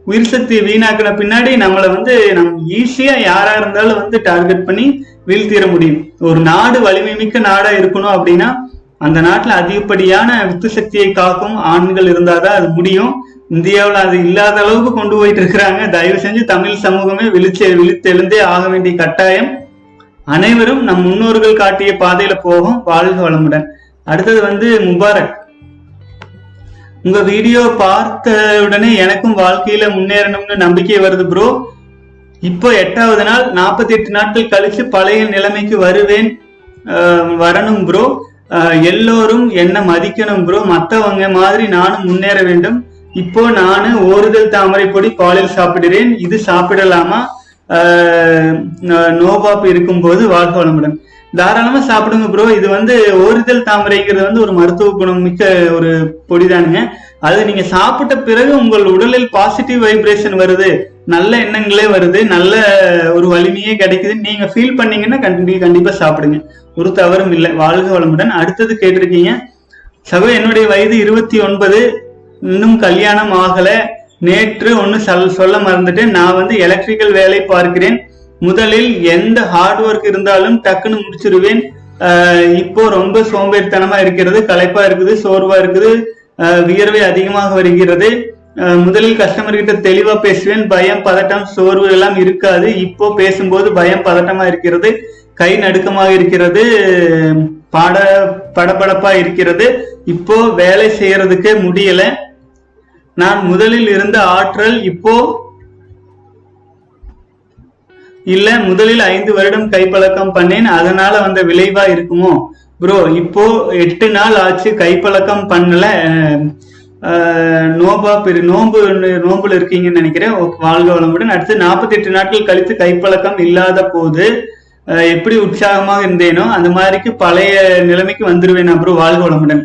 உயிர் சக்தி வீணாக்கின பின்னாடி நம்மளை வந்து நம் ஈஸியா யாரா இருந்தாலும் வந்து டார்கெட் பண்ணி வீழ்த்திட முடியும். ஒரு நாடு வலிமை மிக்க நாடா இருக்கணும் அப்படின்னா அந்த நாட்டுல அதிகப்படியான வித்து சக்தியை காக்கும் ஆண்கள் இருந்தாதான் அது முடியும். இந்தியாவில் அது இல்லாத அளவுக்கு கொண்டு போயிட்டு இருக்கிறாங்க. தயவு செஞ்சு தமிழ் சமூகமே விழிச்சு விழித்தெழுந்தே ஆக வேண்டிய கட்டாயம். அனைவரும் நம் முன்னோர்கள் காட்டிய பாதையில போகும். வாழ்க வளமுடன். அடுத்தது வந்து முபாரக். உங்க வீடியோ பார்த்த உடனே எனக்கும் வாழ்க்கையில முன்னேறணும்னு நம்பிக்கை வருது ப்ரோ இப்போ எட்டாவது நாள் நாற்பத்தி எட்டு நாட்கள் கழிச்சு பழைய நிலைமைக்கு வருவேன் வரணும் ப்ரோ எல்லோரும் என்ன மதிக்கணும் ப்ரோ மத்தவங்க மாதிரி நானும் முன்னேற வேண்டும். இப்போ நானு ஓறுதல் தாமரை பொடி பாலில் சாப்பிடுறேன். இது சாப்பிடலாமா? ஆஹ் நோபாப் இருக்கும்போது வாழ்க வளமுடன். தாராளமா சாப்பிடுங்க ப்ரோ இது வந்து ஓரிதழ் தாமரைங்கிறது வந்து ஒரு மருத்துவ குணம் மிக்க ஒரு பொடிதானுங்க. அது நீங்க சாப்பிட்ட பிறகு உங்கள் உடலில் பாசிட்டிவ் வைப்ரேஷன் வருது. நல்ல எண்ணங்களே வருது. நல்ல ஒரு வலிமையே கிடைக்குது. நீங்க ஃபீல் பண்ணீங்கன்னா கண்டிப்பா சாப்பிடுங்க. ஒரு தவறும் இல்லை. வாழ்க வளமுடன். அடுத்தது கேட்டிருக்கீங்க. சகோ என்னுடைய வயது இருபத்தி ஒன்பது. இன்னும் கல்யாணம் ஆகல. நேற்று ஒன்னு சொல்ல மறந்துட்டேன். நான் வந்து எலக்ட்ரிக்கல் வேலை பார்க்கிறேன். முதலில் எந்த ஹார்ட் ஒர்க் இருந்தாலும் டக்குன்னு முடிச்சிருவேன். இப்போ ரொம்ப சோம்பேறித்தனமா இருக்கிறது களைப்பா இருக்குது சோர்வா இருக்குது வியர்வை அதிகமாக வருகிறது. முதலில் கஸ்டமர் கிட்ட தெளிவா பேசுவேன். பயம் பதட்டம் சோர்வு எல்லாம் இருக்காது. இப்போ பேசும்போது பயம் பதட்டமா இருக்கிறது. கை நடுக்கமாக இருக்கிறது. பாட படபடப்பா இருக்கிறது. இப்போ வேலை செய்யறதுக்கு முடியல. நான் முதலில் இருந்த ஆற்றல் இப்போ இல்ல முதலில் ஐந்து வருடம் கைப்பழக்கம் பண்ணேன் அதனால வந்த விளைவா இருக்குமோ? ப்ரோ இப்போ எட்டு நாள் ஆச்சு கைப்பழக்கம் பண்ணல. அஹ், நோபா பெரு நோம்பு நோம்புல இருக்கீங்கன்னு நினைக்கிறேன். வாழ்க வளமுடன். அடுத்து நாற்பத்தி எட்டு நாட்கள் கழித்து கைப்பழக்கம் இல்லாத போது எப்படி உற்சாகமாக இருந்தேனோ அந்த மாதிரிக்கு பழைய நிலைமைக்கு வந்துருவேன் அப்புறம் வாழ்க வளமுடன்.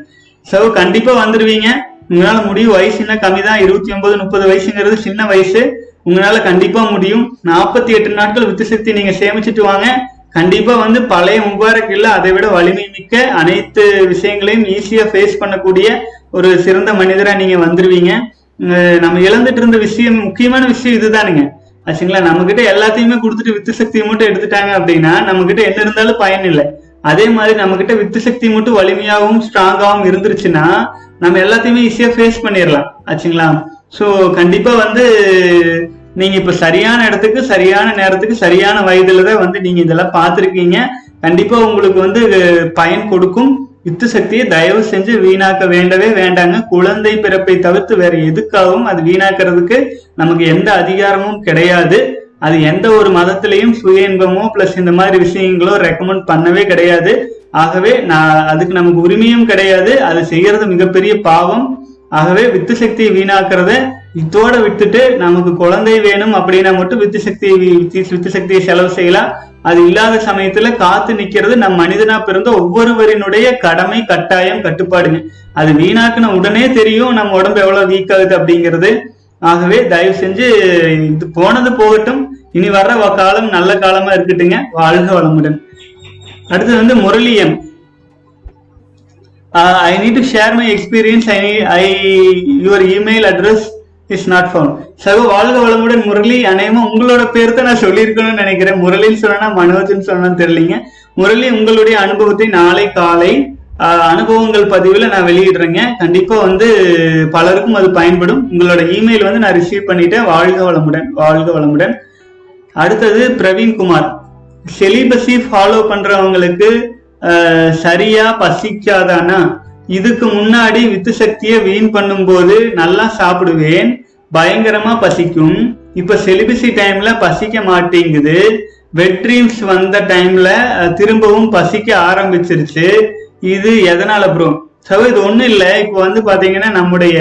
சோ கண்டிப்பா வந்துருவீங்க. உங்களால முடியும் வயசு என்ன கம்மி தான் இருபத்தி ஒன்பது முப்பது வயசுங்கிறது சின்ன வயசு. உங்களால கண்டிப்பா முடியும். நாற்பத்தி எட்டு நாட்கள் வித்து சக்தி நீங்க சேமிச்சிட்டு வாங்க. கண்டிப்பா வந்து பழைய முபாரக் இல்ல அதை விட வலிமை மிக்க அனைத்து விஷயங்களையும் ஈஸியா ஃபேஸ் பண்ணக்கூடிய ஒரு சிறந்த மனிதரா நீங்க வந்துருவீங்க. நம்ம இழந்துட்டு இருந்த விஷயம் முக்கியமான விஷயம் இதுதானுங்க. ஆச்சுங்களா? நம்ம கிட்ட எல்லாத்தையுமே கொடுத்துட்டு வித்து சக்தியை மட்டும் எடுத்துட்டாங்க அப்படின்னா நம்ம கிட்ட என்ன இருந்தாலும் பயன் இல்லை. அதே மாதிரி நம்ம கிட்ட வித்து சக்தி மட்டும் வலிமையாகவும் ஸ்ட்ராங்காகவும் இருந்துருச்சுன்னா நம்ம எல்லாத்தையுமே ஈஸியா ஃபேஸ் பண்ணிடலாம் ஆச்சுங்களா? ஸோ கண்டிப்பா வந்து நீங்க இப்ப சரியான இடத்துக்கு சரியான நேரத்துக்கு சரியான வயதுல தான் வந்து நீங்க இதெல்லாம் பார்த்துருக்கீங்க. கண்டிப்பா உங்களுக்கு வந்து பயன் கொடுக்கும். வித்து சக்தியை தயவு செஞ்சு வீணாக்க வேண்டவே வேண்டாங்க. குழந்தை பிறப்பை தவிர்த்து வேற எதுக்காகவும் அது வீணாக்குறதுக்கு நமக்கு எந்த அதிகாரமும் கிடையாது. அது எந்த ஒரு மதத்திலையும் சுய இன்பமோ பிளஸ் இந்த மாதிரி விஷயங்களோ ரெக்கமெண்ட் பண்ணவே கிடையாது. ஆகவே நான் அதுக்கு நமக்கு உரிமையும் கிடையாது. அது செய்யறது மிகப்பெரிய பாவம். ஆகவே வித்து சக்தியை வீணாக்குறத இதோட விட்டுட்டு நமக்கு குழந்தை வேணும் அப்படின்னா மட்டும் வித்து சக்தி வித்து- சக்தியை செலவு செய்யலாம். அது இல்லாத சமயத்துல காத்து நிக்கிறது நம் மனிதனா பிறந்த ஒவ்வொருவரினுடைய கடமை கட்டாயம் கட்டுப்பாடுங்க. அது வீணாக்குன உடனே தெரியும் நம்ம உடம்பு எவ்வளவு வீக் ஆகுது அப்படிங்கிறது. ஆகவே தயவு செஞ்சு இது போனது போகட்டும். இனி வர்ற வ- காலம் நல்ல காலமா இருக்கட்டுங்க. வாழ்க வளமுடன். அடுத்தது வந்து முரளியம். I need to share my experience I I your email address is not found சகோ வாழ்க வளமுடன் முரளி அநேகமா உங்களோட பேர் தான் நான் சொல்லியிருக்கணும்னு நினைக்கிறேன். முரளின்னு சொன்னா மனோஜ்னு சொன்னான்னு தெரியலீங்க. முரளி உங்களுடைய அனுபவத்தை நாளை காலை அனுபவங்கள் பதிவில் நான் வெளியிடுறேங்க. கண்டிப்பா வந்து பலருக்கும் அது பயன்படும். உங்களோட இமெயில் வந்து நான் ரிசீவ் பண்ணிட்டேன். வாழ்க வளமுடன் வாழ்க வளமுடன். அடுத்தது பிரவீன் குமார். செலிபஸி ஃபாலோ பண்றவங்களுக்கு சரியா பசிக்காதானா? இதுக்கு முன்னாடி வித்து சக்தியை வீண் பண்ணும்போது நல்லா சாப்பிடுவேன் பயங்கரமா பசிக்கும். இப்ப செலிபிசி டைம்ல பசிக்க மாட்டேங்குது. வெட் ட்ரீம்ஸ் வந்த டைம்ல திரும்பவும் பசிக்க ஆரம்பிச்சிருச்சு. இது எதனால ப்ரோ சோ இது ஒண்ணும் இல்லை. இப்போ வந்து பாத்தீங்கன்னா நம்முடைய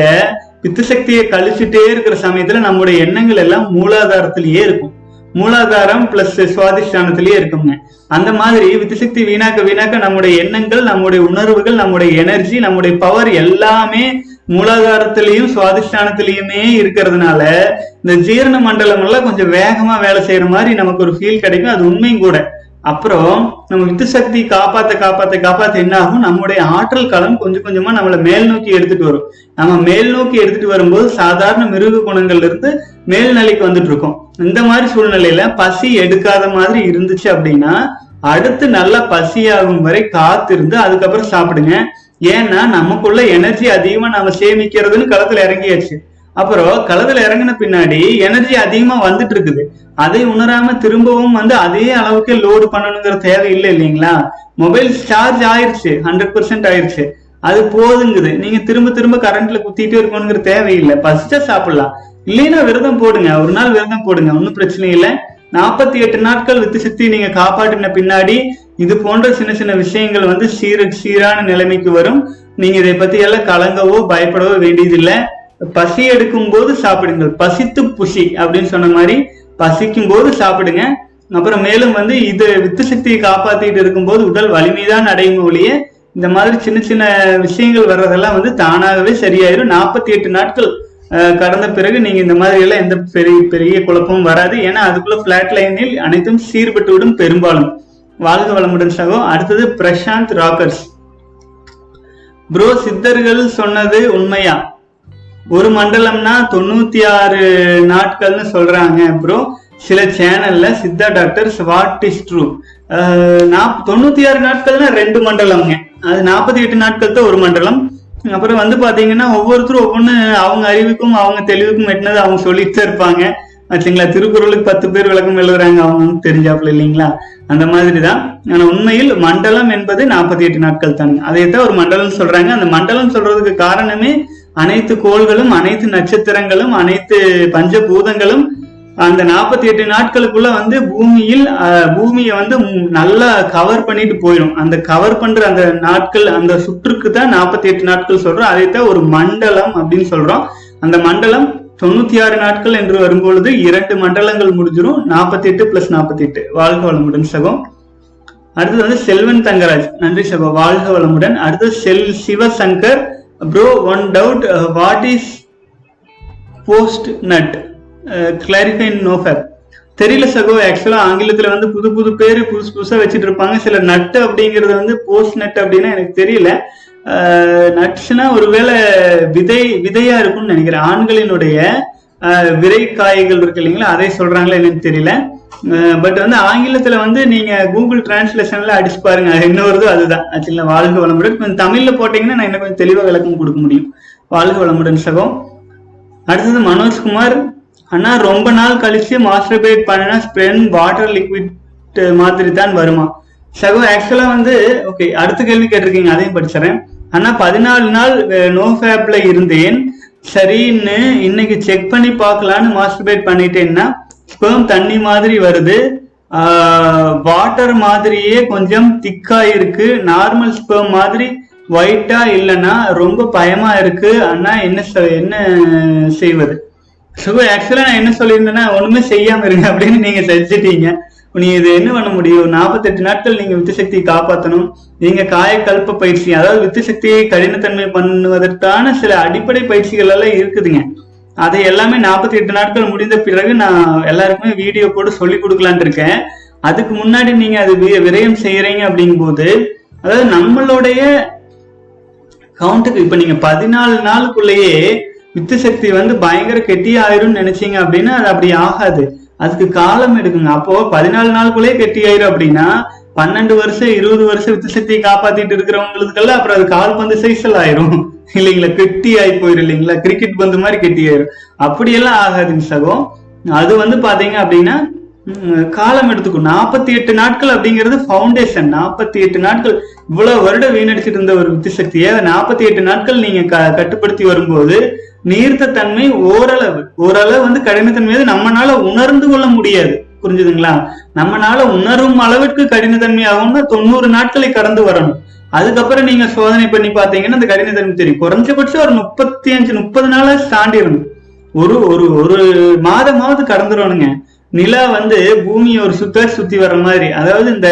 பித்து சக்தியை கழிச்சுட்டே இருக்கிற சமயத்துல நம்முடைய எண்ணங்கள் எல்லாம் மூலாதாரத்திலேயே இருக்கும். மூலாதாரம் பிளஸ் சுவாதிஷ்டானத்திலேயே இருக்குங்க. அந்த மாதிரி வித்திசக்தி வீணாக்க வீணாக்க நம்முடைய எண்ணங்கள் நம்முடைய உணர்வுகள் நம்முடைய எனர்ஜி நம்முடைய பவர் எல்லாமே மூலாதாரத்திலையும் சுவாதிஷ்டானத்திலையுமே இருக்கிறதுனால இந்த ஜீரண மண்டலம் எல்லாம் கொஞ்சம் வேகமா வேலை செய்யற மாதிரி நமக்கு ஒரு ஃபீல் கிடைக்கும். அது உண்மையும் கூட. அப்புறம் நம்ம வித்து சக்தி காப்பாத்த காப்பாத்த காப்பாத்த என்ன ஆகும் நம்முடைய ஆற்றல் களம் கொஞ்சம் கொஞ்சமா நம்மள மேல் நோக்கி எடுத்துட்டு வரும். நம்ம மேல் நோக்கி எடுத்துட்டு வரும்போது சாதாரண மிருக குணங்கள்ல இருந்து மேல்நிலைக்கு வந்துட்டு இருக்கோம். இந்த மாதிரி சூழ்நிலையில பசி எடுக்காத மாதிரி இருந்துச்சு அப்படின்னா அடுத்து நல்லா பசியாகும் வரை காத்திருந்து அதுக்கப்புறம் சாப்பிடுங்க. ஏன்னா நமக்குள்ள எனர்ஜி அதிகமா நம்ம சேமிக்கிறதுன்னு களத்துல இறங்கியாச்சு. அப்புறம் களத்துல இறங்கின பின்னாடி எனர்ஜி அதிகமா வந்துட்டு இருக்குது. அதை உணராம திரும்பவும் வந்து அதே அளவுக்கு லோடு பண்ணணுங்கிற தேவை இல்லை இல்லைங்களா? மொபைல் சார்ஜ் ஆயிருச்சு ஹண்ட்ரட் பர்சன்ட் ஆயிருச்சு. அது போதுங்குது. நீங்க திரும்ப திரும்ப கரண்ட்ல குத்திட்டே இருக்கணுங்கிற தேவையில்லை பசிச்சா சாப்பிடலாம். இல்லைன்னா விரதம் போடுங்க. ஒரு நாள் விரதம் போடுங்க. ஒன்றும் பிரச்சனை இல்லை. நாற்பத்தி எட்டு நாட்கள் வித்து சக்தி நீங்க காப்பாற்றின பின்னாடி இது போன்ற சின்ன சின்ன விஷயங்கள் வந்து சீர சீரான நிலைமைக்கு வரும். நீங்க இதை பத்தி எல்லாம் கலங்கவோ பயப்படவோ வேண்டியதில்லை. பசி எடுக்கும் போது சாப்பிடுங்கள். பசித்து புசி அப்படின்னு சொன்ன மாதிரி பசிக்கும் போது சாப்பிடுங்க. அப்புறம் மேலும் வந்து இது வித்து சக்தியை காப்பாத்திட்டு இருக்கும்போது உடல் வலிமைதான் அடையும் ஒழிய இந்த மாதிரி சின்ன சின்ன விஷயங்கள் வர்றதெல்லாம் வந்து தானாகவே சரியாயிரும். நாற்பத்தி எட்டு நாட்கள் கடந்த பிறகு நீங்க இந்த மாதிரி எல்லாம் எந்த பெரிய பெரிய குழப்பமும் வராது. ஏன்னா அதுக்குள்ள பிளாட் லைனில் அனைத்தும் சீர்பட்டு விடும் பெரும்பாலும். வாழ்க வளமுடன் சகோ. அடுத்தது பிரசாந்த் ராக்கர்ஸ். ப்ரோ சித்தர்கள் சொன்னது உண்மையா? ஒரு மண்டலம்னா தொண்ணூத்தி ஆறு நாட்கள்னு சொல்றாங்க ப்ரோ சில சேனல்ல siddha doctor what is true. தொண்ணூத்தி ஆறு நாட்கள்னா ரெண்டு மண்டலம்ங்க. அது நாற்பத்தி எட்டு நாட்கள் தான் ஒரு மண்டலம். அப்புறம் வந்து பாத்தீங்கன்னா ஒவ்வொருத்தரும் ஒவ்வொன்று அவங்க அறிவுக்கும் அவங்க தெளிவுக்கும் எட்டினது அவங்க சொல்லிட்டு இருப்பாங்க. ஆச்சுங்களா? திருக்குறளுக்கு பத்து பேர் விளக்கம் எழுதுறாங்க அவங்க வந்து தெரிஞ்சாப்புல இல்லைங்களா? அந்த மாதிரி தான். ஆனா உண்மையில் மண்டலம் என்பது நாற்பத்தி எட்டு நாட்கள் தாங்க அதைத்தான் ஒரு மண்டலம் சொல்றாங்க. அந்த மண்டலம் சொல்றதுக்கு காரணமே அனைத்து கோள்களும் அனைத்து நட்சத்திரங்களும் அனைத்து பஞ்சபூதங்களும் அந்த நாற்பத்தி எட்டு நாட்களுக்குள்ள வந்து பூமியில் பூமியை வந்து நல்லா கவர் பண்ணிட்டு போயிடும். அந்த கவர் பண்ற அந்த நாட்கள் அந்த சுற்றுக்கு தான் நாற்பத்தி எட்டு நாட்கள் சொல்றோம். அதைத்தான் ஒரு மண்டலம் அப்படின்னு சொல்றோம். அந்த மண்டலம் தொண்ணூத்தி ஆறு நாட்கள் என்று வரும்பொழுது இரண்டு மண்டலங்கள் முடிஞ்சிடும் நாற்பத்தி எட்டு பிளஸ் நாற்பத்தி எட்டு வாழ்க வளமுடன் சகம். அடுத்தது வந்து செல்வன் தங்கராஜ். நன்றி சகோ. வாழ்க வளமுடன். அடுத்தது செல் Sivasankar bro one doubt what is post nut clarify NoFap தெரியல சகோ. ஆக்சுவலா ஆங்கிலத்துல வந்து புது புது பேர் புதுசு புதுசா வச்சுட்டு இருப்பாங்க. சில நட்டு அப்படிங்கிறது வந்து போஸ்ட் நட் அப்படின்னா எனக்கு தெரியல. Uh, நட்ஸ்னா ஒருவேளை விதை விதையா இருக்கும்னு நினைக்கிறேன். ஆண்களினுடைய uh, விரை காய்கள் இருக்கு இல்லைங்களா? அதை சொல்றாங்களா என்னன்னு தெரியல. பட் வந்து ஆங்கிலத்துல வந்து நீங்க கூகுள் டிரான்ஸ்லேஷன்ல அடிச்சு பாருங்க. அது அதுதான். ஆக்சுவலா வாழ்க வளமுடன். கொஞ்சம் தமிழ்ல போட்டீங்கன்னா நான் இன்னும் கொஞ்சம் தெளிவாக விளக்கம் கொடுக்க முடியும். வாழ்க வளமுடன் சகோ அடுத்தது மனோஜ்குமார் அண்ணா ரொம்ப நாள் கழிச்சு மாஸ்டர்பேட் பண்ணினா ஸ்ப்ரென் வாட்டர் லிக்விட் மாதிரி தான் வருமா? சகோ ஆக்சுவலா வந்து ஓகே அடுத்த கேள்வி கேட்டிருக்கீங்க அதையும் படிச்சுறேன் ஆனா பதினாலு நாள் நோ ஃபேப்ல இருந்தேன். சரின்னு இன்னைக்கு செக் பண்ணி பார்க்கலான்னு மாஸ்டர்பேட் பண்ணிட்டேன்னா ஸ்பெர்ம் தண்ணி மாதிரி வருது. வாட்டர் மாதிரியே கொஞ்சம் திக்கா இருக்கு நார்மல் ஸ்பெர்ம் மாதிரி ஒயிட்டா இல்லைன்னா ரொம்ப பயமா இருக்கு. அண்ணா என்ன என்ன செய்வது? ஸோ ஆக்சுவலா நான் என்ன சொல்லியிருந்தேன்னா ஒண்ணுமே செய்யாம இருங்க அப்படின்னு நீங்க செஞ்சுட்டீங்க. நீ இது என்ன பண்ண முடியும்? நாற்பத்தெட்டு நாட்கள் நீங்க வித்து சக்தியை காப்பாற்றணும் நீங்க காயக்கல்ப பயிற்சி அதாவது வித்து சக்தியை கடினத்தன்மை பண்ணுவதற்கான சில அடிப்படை பயிற்சிகள் எல்லாம் இருக்குதுங்க. அதை எல்லாமே நாற்பத்தி எட்டு நாட்கள் முடிந்த பிறகு நான் எல்லாருக்குமே வீடியோ போட்டு சொல்லி கொடுக்கலான் இருக்கேன். அதுக்கு முன்னாடி நீங்க அது விரயம் செய்யறீங்க அப்படிங்கும்போது அதாவது நம்மளுடைய கவுண்ட்டுக்கு இப்ப நீங்க பதினாலு நாளுக்குள்ளேயே வித்து சக்தி வந்து பயங்கர கெட்டி ஆயிரும்னு நினைச்சீங்க அப்படின்னா அது அப்படி ஆகாது. அதுக்கு காலம் எடுக்குங்க. அப்போ பதினாலு நாளுக்குள்ளேயே கெட்டி ஆயிரும் அப்படின்னா பன்னெண்டு வருஷம் இருபது வருஷம் வித்து சக்தியை காப்பாத்திட்டு இருக்கிறவங்களுக்கெல்லாம் அப்புறம் அது கால்பந்து சைஸ்ல ஆயிரும். இல்லைங்களா? கெட்டி ஆகி போயிரும் இல்லைங்களா? கிரிக்கெட் பந்து மாதிரி கெட்டி ஆயிரும். அப்படியெல்லாம் ஆகாதுங்க சகோ. அது வந்து பாத்தீங்க அப்படின்னா காலம் எடுத்துக்கும். நாற்பத்தி எட்டு நாட்கள் அப்படிங்கிறது ஃபவுண்டேஷன் நாற்பத்தி எட்டு நாட்கள். இவ்வளவு வருடம் வீணடிச்சிட்டு இருந்த ஒரு வித்து சக்தியை நாற்பத்தி எட்டு நாட்கள் நீங்க க- கட்டுப்படுத்தி வரும்போது நீர்த்த தன்மை ஓரளவு. ஓரளவு வந்து கடினத்தன்மையை நம்மளால நம்மனால உணர்ந்து கொள்ள முடியாது. புரிஞ்சுதுங்களா? நம்மனால உணரும் அளவிற்கு கடினத்தன்மை ஆகும்னா தொண்ணூறு நாட்களை கடந்து வரணும். அதுக்கப்புறம் நீங்க சோதனை பண்ணி பாத்தீங்கன்னா அந்த கடினத்தன்மை தெரியும். குறைஞ்சபட்சம் ஒரு முப்பத்தி அஞ்சு முப்பது நாளா தாண்டிடணும் ஒரு ஒரு ஒரு மாதமாவது கடந்துடணுங்க. நிலா வந்து பூமியை ஒரு சுத்தார் சுத்தி வர்ற மாதிரி. அதாவது இந்த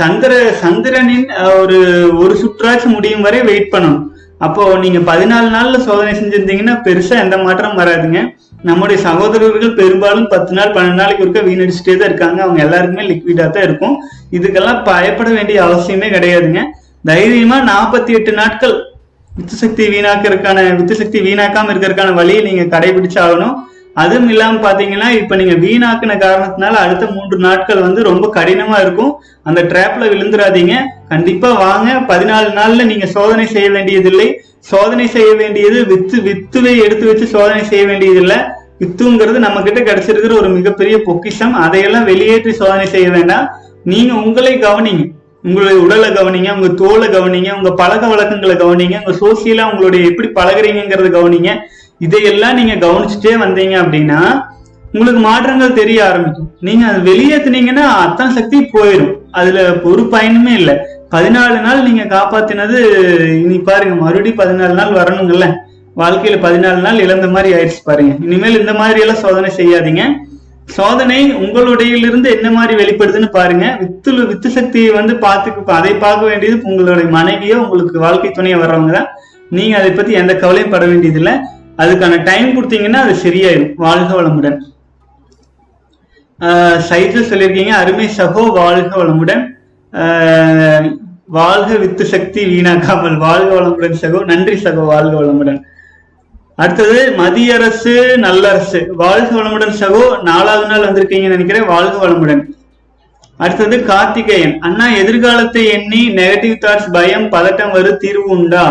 சந்திர சந்திரனின் ஒரு ஒரு சுற்றாச்சு முடியும் வரை வெயிட் பண்ணணும். அப்போ நீங்க பதினாலு நாள்ல சோதனை செஞ்சிருந்தீங்கன்னா பெருசா எந்த மாற்றம் வராதுங்க. நம்முடைய சகோதரர்கள் பெரும்பாலும் பத்து நாள் பன்னெண்டு நாளைக்கு ஒருக்க வீணடிச்சுட்டே தான் இருக்காங்க. அவங்க எல்லாருக்குமே லிக்விடா தான் இருக்கும். இதுக்கெல்லாம் பயப்பட வேண்டிய அவசியமே கிடையாதுங்க. தைரியமா நாற்பத்தி எட்டு நாட்கள் வித்து சக்தி வீணாக்கிறதுக்கான வித்து சக்தி வீணாக்காம இருக்கிறதுக்கான வழியை நீங்க கடைபிடிச்சாகணும். அதுவும் இல்லாம பாத்தீங்கன்னா இப்ப நீங்க வீணாக்குன காரணத்தினால அடுத்த மூன்று நாட்கள் வந்து ரொம்ப கடினமா இருக்கும். அந்த ட்ராப்ல விழுந்துடாதீங்க கண்டிப்பா வாங்க. பதினாலு நாள்ல நீங்க சோதனை செய்ய வேண்டியதில்லை. சோதனை செய்ய வேண்டியது வித்து வித்துவை எடுத்து வச்சு சோதனை செய்ய வேண்டியதில்லை. வித்துங்கிறது நம்ம கிட்ட கிடைச்சிருக்கிற ஒரு மிகப்பெரிய பொக்கிஷம். அதையெல்லாம் வெளியேற்றி சோதனை செய்ய வேண்டாம். நீங்க உங்களை கவனிங்க. உங்களுடைய உடலை கவனிங்க உங்க தோலை கவனிங்க உங்க பழக்க வழக்கங்களை கவனிங்க உங்க சோசியலா உங்களுடைய எப்படி பழகுறீங்கிறத கவனிங்க. இதையெல்லாம் நீங்க கவனிச்சுட்டே வந்தீங்க அப்படின்னா உங்களுக்கு மாற்றங்கள் தெரிய ஆரம்பிக்கும். நீங்க அதை வெளியேத்துனீங்கன்னா அத்தனை சக்தி போயிடும் அதுல ஒரு பயனுமே இல்லை. பதினாலு நாள் நீங்க காப்பாத்தினது இனி பாருங்க மறுபடியும் பதினாலு நாள் வரணுங்கல்ல. வாழ்க்கையில பதினாலு நாள் இழந்த மாதிரி ஆயிடுச்சு பாருங்க. இனிமேல் இந்த மாதிரி எல்லாம் சோதனை செய்யாதீங்க. சோதனை உங்களுடையிலிருந்து என்ன மாதிரி வெளிப்படுதுன்னு பாருங்க. வித்து வித்து சக்தியை வந்து பார்த்து அதை பார்க்க வேண்டியது உங்களுடைய மனைவியோ உங்களுக்கு வாழ்க்கை துணையோ வர்றவங்க தான். நீங்க அதை பத்தி எந்த கவலையும் பட வேண்டியதில்லை. அதுக்கான டைம் கொடுத்தீங்கன்னா அது சரியாயிடும் வாழ்க வளமுடன். சைட்ல சொல்லியிருக்கீங்க அருமை சகோ வாழ்க வளமுடன். ஆஹ் வாழ்க வித்து சக்தி வீணாக்காமல் வாழ்க வளமுடன் சகோ நன்றி சகோ வாழ்க வளமுடன். அடுத்தது மத்திய அரசு நல்லரசு. வாழ்க வளமுடன் சகோ நாலாவது நாள் வந்திருக்கீங்கன்னு நினைக்கிறேன் வாழ்க வளமுடன். அடுத்தது கார்த்திகேயன். அண்ணா எதிர்காலத்தை எண்ணி நெகட்டிவ் தாட்ஸ் பயம் பதட்டம் வரும் தீர்வு உண்டா?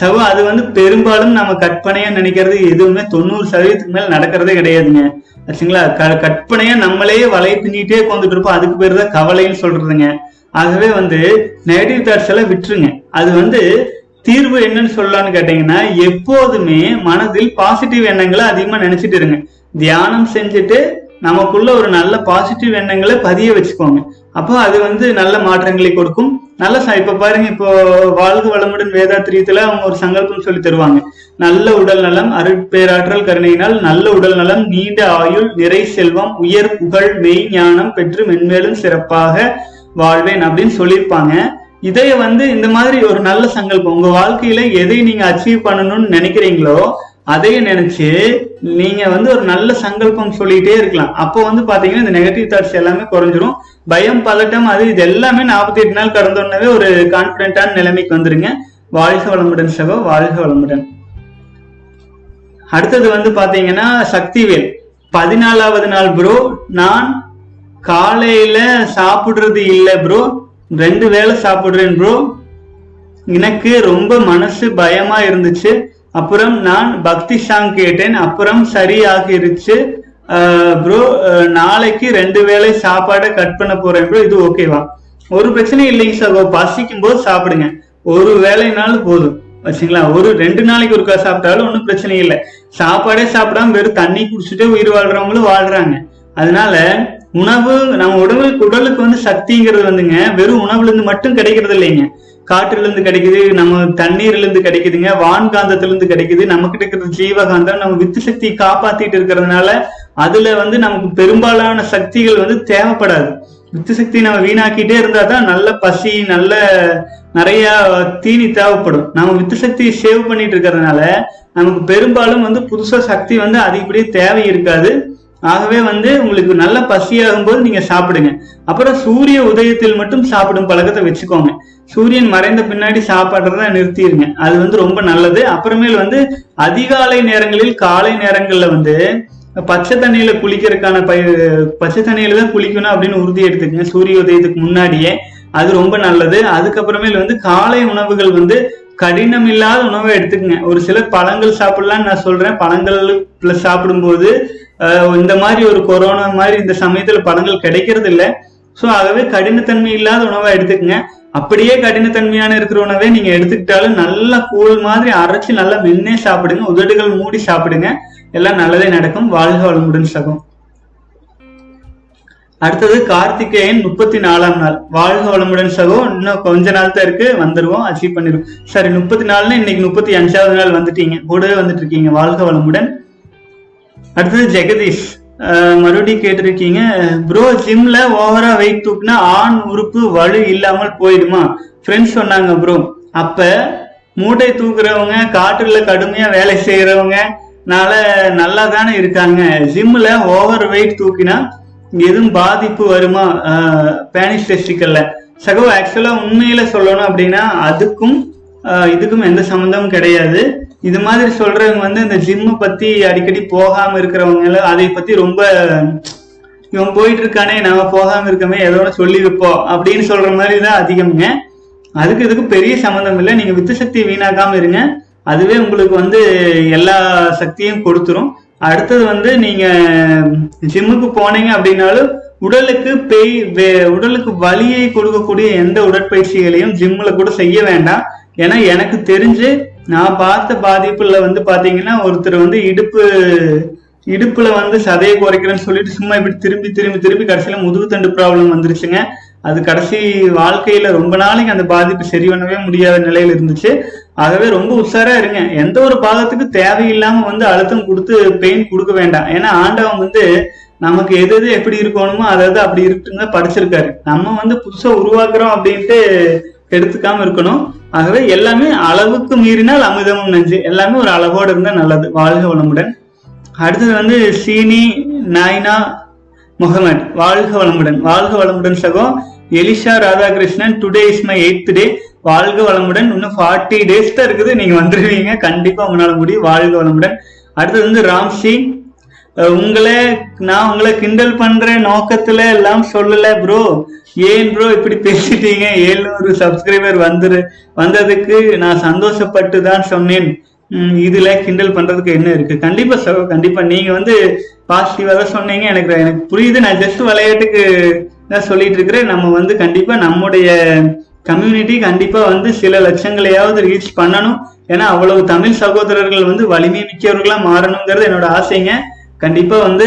சவு அது வந்து பெரும்பாலும் நம்ம கற்பனையா நினைக்கிறது எதுவுமே தொண்ணூறு சதவீதத்துக்கு மேல நடக்கிறதே கிடையாதுங்க. ஆச்சுங்களா க- கற்பனையா நம்மளே வலை பின்னிட்டே உட்காந்துட்டு இருப்போம். அதுக்கு பேர் தான் கவலைன்னு சொல்றதுங்க. ஆகவே வந்து நெகட்டிவ் தாட்ஸ் எல்லாம் விட்டுருங்க. அது வந்து தீர்வு என்னன்னு சொல்லலாம்னு கேட்டீங்கன்னா எப்போதுமே மனதில் பாசிட்டிவ் எண்ணங்களை அதிகமா நினைச்சிட்டு இருங்க. தியானம் செஞ்சுட்டு நமக்குள்ள ஒரு நல்ல பாசிட்டிவ் எண்ணங்களை பதிய வச்சுக்கோங்க. அப்போ அது வந்து நல்ல மாற்றங்களை கொடுக்கும். நல்ல ச- இப்ப பாருங்க இப்போ வாழ்க வளமுடன் வேதாத்திரியத்துல அவங்க ஒரு சங்கல்பம் சொல்லி தருவாங்க. நல்ல உடல் நலம் அருட்பேராற்றல் கருணையினால் நல்ல உடல் நலம் நீண்ட ஆயுள் நிறை செல்வம் உயர் புகழ் மெய் ஞானம் பெற்று மென்மேலும் சிறப்பாக வாழ்வேன் அப்படின்னு சொல்லியிருப்பாங்க. இதைய வந்து இந்த மாதிரி ஒரு நல்ல சங்கல்பம் உங்க வாழ்க்கையில எதை நீங்க அச்சீவ் பண்ணணும்னு நினைக்கிறீங்களோ அதையும் நினைச்சு நீங்க வந்து ஒரு நல்ல சங்கல்பம் சொல்லிட்டே இருக்கலாம். அப்போ வந்து பாத்தீங்கன்னா இந்த நெகட்டிவ் தாட்ஸ் எல்லாமே குறைஞ்சிரும். பயம் பதட்டம் அது இது எல்லாமே நாற்பத்தி எட்டு நாள் கடந்தோடனவே ஒரு கான்பிடென்டான நிலைமைக்கு வந்துருங்க. வாழ்க வளமுடன் சகோ வாழ்க வளமுடன். அடுத்தது வந்து பாத்தீங்கன்னா சக்திவேல். பதினாலாவது நாள் ப்ரோ நான் காலையில சாப்பிடுறது இல்லை ப்ரோ ரெண்டு வேளை சாப்பிடுறேன் ப்ரோ எனக்கு ரொம்ப மனசு பயமா இருந்துச்சு. அப்புறம் நான் பக்தி சாங் கேட்டேன். அப்புறம் சரியாகிருச்சு. ப்ரோ நாளைக்கு ரெண்டு வேளை சாப்பாடை கட் பண்ண போறேன் ப்ரோ இது ஓகேவா ஒரு பிரச்சனையும் இல்லைங்க சார் பசிக்கும் போது சாப்பிடுங்க. ஒரு வேலைனாலும் போதும். வச்சுங்களா ஒரு ரெண்டு நாளைக்கு ஒருக்கா சாப்பிட்டாலும் ஒன்றும் பிரச்சனை இல்லை. சாப்பாடே சாப்பிடாம வெறும் தண்ணி குடிச்சுட்டு உயிர் வாழ்றவங்களும் வாழ்றாங்க. அதனால உணவு நம்ம உடலுக்கு உடலுக்கு வந்து சக்திங்கிறது வந்துங்க வெறும் உணவுல இருந்து மட்டும் கிடைக்கிறது இல்லைங்க. காற்றிலிருந்து கிடைக்குது நம்ம தண்ணீர்லேருந்து கிடைக்குதுங்க வான்காந்தத்திலிருந்து கிடைக்குது நம்ம இருக்கிற ஜீவகாந்தம் நம்ம வித்து சக்தியை காப்பாத்திட்டு இருக்கிறதுனால அதுல வந்து நமக்கு பெரும்பாலான சக்திகள் வந்து தேவைப்படாது. வித்து சக்தி நம்ம வீணாக்கிட்டே இருந்தா தான் நல்ல பசி நல்ல நிறைய தீனி தேவைப்படும். நம்ம வித்து சக்தியை சேவ் பண்ணிட்டு இருக்கிறதுனால நமக்கு பெரும்பாலும் வந்து புதுசா சக்தி வந்து அதிகப்படியே தேவை இருக்காது. ஆகவே வந்து உங்களுக்கு நல்ல பசியாகும் போது நீங்க சாப்பிடுங்க. அப்புறம் சூரிய உதயத்தில் மட்டும் சாப்பிடும் பழக்கத்தை வச்சுக்கோங்க. சூரியன் மறைந்த பின்னாடி சாப்பாடுறத நிறுத்திடுங்க அது வந்து ரொம்ப நல்லது. அப்புறமேல் வந்து அதிகாலை நேரங்களில் காலை நேரங்கள்ல வந்து பச்சை தண்ணியில குளிக்கிறதுக்கான பய பச்சை தண்ணியில தான் குளிக்கணும் அப்படின்னு உறுதி எடுத்துக்கங்க. சூரிய உதயத்துக்கு முன்னாடியே. அது ரொம்ப நல்லது. அதுக்கப்புறமேல் வந்து காலை உணவுகள் வந்து கடினம் இல்லாத உணவை எடுத்துக்கங்க. ஒரு சில பழங்கள் சாப்பிடலாம்னு நான் சொல்றேன். பழங்கள் பிளஸ் சாப்பிடும்போது இந்த மாதிரி ஒரு கொரோனா மாதிரி இந்த சமயத்துல படங்கள் கிடைக்கிறது இல்ல சோ ஆகவே கடினத்தன்மை இல்லாத உணவை எடுத்துக்கங்க. அப்படியே கடினத்தன்மையான இருக்கிற உணவை நீங்க எடுத்துக்கிட்டாலும் நல்லா கூழ் மாதிரி அரைச்சு நல்லா மென்னே சாப்பிடுங்க. உதடுகள் மூடி சாப்பிடுங்க. எல்லாம் நல்லதே நடக்கும். வாழ்க வளமுடன் சகம். அடுத்தது கார்த்திகேயன் முப்பத்தி நாலாம் நாள். வாழ்க வளமுடன் சகோ இன்னும் கொஞ்ச நாள் தான் இருக்கு. வந்துருவோம். அச்சீவ் பண்ணிடுவோம் சரி முப்பத்தி நாலுன்னு இன்னைக்கு முப்பத்தி அஞ்சாவது நாள் வந்துட்டீங்க. கூடவே வந்துட்டு இருக்கீங்க. வாழ்க வளமுடன். அடுத்தது ஜெகதீஷ். மறுபடியும் கேட்டிருக்கீங்க ப்ரோ ஜிம்ல ஓவரா வெயிட் தூக்குனா ஆண் உறுப்பு வலு இல்லாமல் போயிடுமா? ஃப்ரெண்ட்ஸ் சொன்னாங்க ப்ரோ அப்ப மூட்டை தூக்குறவங்க காட்டுல கடுமையா வேலை செய்யறவங்க நால நல்லா தானே இருக்காங்க ஜிம்ல ஓவர் வெயிட் தூக்கினா எதுவும் பாதிப்பு வருமா? பேனிஷ் டெஸ்டிக்கல்ல சகோ ஆக்சுவலா உண்மையில சொல்லணும் அப்படின்னா அதுக்கும் இதுக்கும் எந்த சம்மந்தமும் கிடையாது. இது மாதிரி சொல்றவங்க வந்து இந்த ஜிம்மை பத்தி அடிக்கடி போகாம இருக்கிறவங்க அதை பத்தி ரொம்ப இவன் போயிட்டு இருக்கானே நாம போகாம இருக்கமே ஏதோ சொல்லி வைப்போம் அப்படின்னு சொல்ற மாதிரி தான் அதிகம்ங்க. அதுக்கு இதுக்கு பெரிய சம்மந்தம் இல்லை. நீங்க வித்து சக்தி வீணாக்காம இருங்க. அதுவே உங்களுக்கு வந்து எல்லா சக்தியும் கொடுத்துரும். அடுத்தது வந்து நீங்க ஜிம்முக்கு போனீங்க அப்படின்னாலும் உடலுக்கு பெய் வே- உடலுக்கு வலியை கொடுக்கக்கூடிய எந்த உடற்பயிற்சிகளையும் ஜிம்ல கூட செய்ய வேண்டாம். ஏன்னா எனக்கு தெரிஞ்சு நான் பார்த்த பாதிப்புல வந்து பாத்தீங்கன்னா ஒருத்தர் வந்து இடுப்பு இடுப்புல வந்து சதையை குறைக்கிறேன்னு சொல்லிட்டு சும்மா இப்படி திரும்பி திரும்பி திரும்பி கடைசியில முதுகுத்தண்டு ப்ராப்ளம் வந்துருச்சுங்க. அது கடைசி வாழ்க்கையில ரொம்ப நாளைக்கு அந்த பாதிப்பு சரி பண்ணவே முடியாத நிலையில இருந்துச்சு. ஆகவே ரொம்ப உஷாரா இருங்க. எந்த ஒரு பாகத்துக்கு தேவையில்லாம வந்து அழுத்தம் கொடுத்து பெயின் கொடுக்க வேண்டாம். ஏன்னா ஆண்டவன் வந்து நமக்கு எது எது எப்படி இருக்கணுமோ அதாவது அப்படி இருக்குங்க படிச்சிருக்காரு. நம்ம வந்து புதுசா உருவாக்குறோம் அப்படின்ட்டு எடுத்துக்காம இருக்கணும். ஆகவே எல்லாமே அளவுக்கு மீறினால் அமிர்தமும் நஞ்சு. எல்லாமே ஒரு அளவோடு இருந்தா நல்லது. வாழ்க வளமுடன். அடுத்தது வந்து சீனி நாய்னா முகமது. வாழ்க வளமுடன். வாழ்க வளமுடன் சகோ. Elisha Radhakrishnan today is my eighth day வாழ்க வளமுடன். இன்னும் ஃபார்ட்டி டேஸ் தான் இருக்குது. நீங்க வந்துருவீங்க. கண்டிப்பா உங்களால முடியும். வாழ்க வளமுடன். அடுத்தது வந்து ராம்சி உங்களை நான் உங்களை கிண்டல் பண்ற நோக்கத்துல எல்லாம் சொல்லல ப்ரோ ஏன் ப்ரோ இப்படி பேசிட்டீங்க? ஏழ்நூறு சப்ஸ்கிரைபர் வந்துரு வந்ததுக்கு நான் சந்தோஷப்பட்டு தான் சொன்னேன் இதுல கிண்டல் பண்றதுக்கு என்ன இருக்கு? கண்டிப்பா சார் கண்டிப்பா. நீங்க வந்து பாசிட்டிவா தான் சொன்னீங்க. எனக்கு எனக்கு புரியுது. நான் ஜஸ்ட் விளையாட்டுக்கு தான் சொல்லிட்டு இருக்கிறேன். நம்ம வந்து கண்டிப்பா நம்முடைய கம்யூனிட்டி கண்டிப்பா வந்து சில லட்சங்களையாவது ரீச் பண்ணணும். ஏன்னா அவ்வளவு தமிழ் சகோதரர்கள் வந்து வலிமை மிக்கவர்களா மாறணுங்கிறது என்னோட ஆசைங்க. கண்டிப்பா வந்து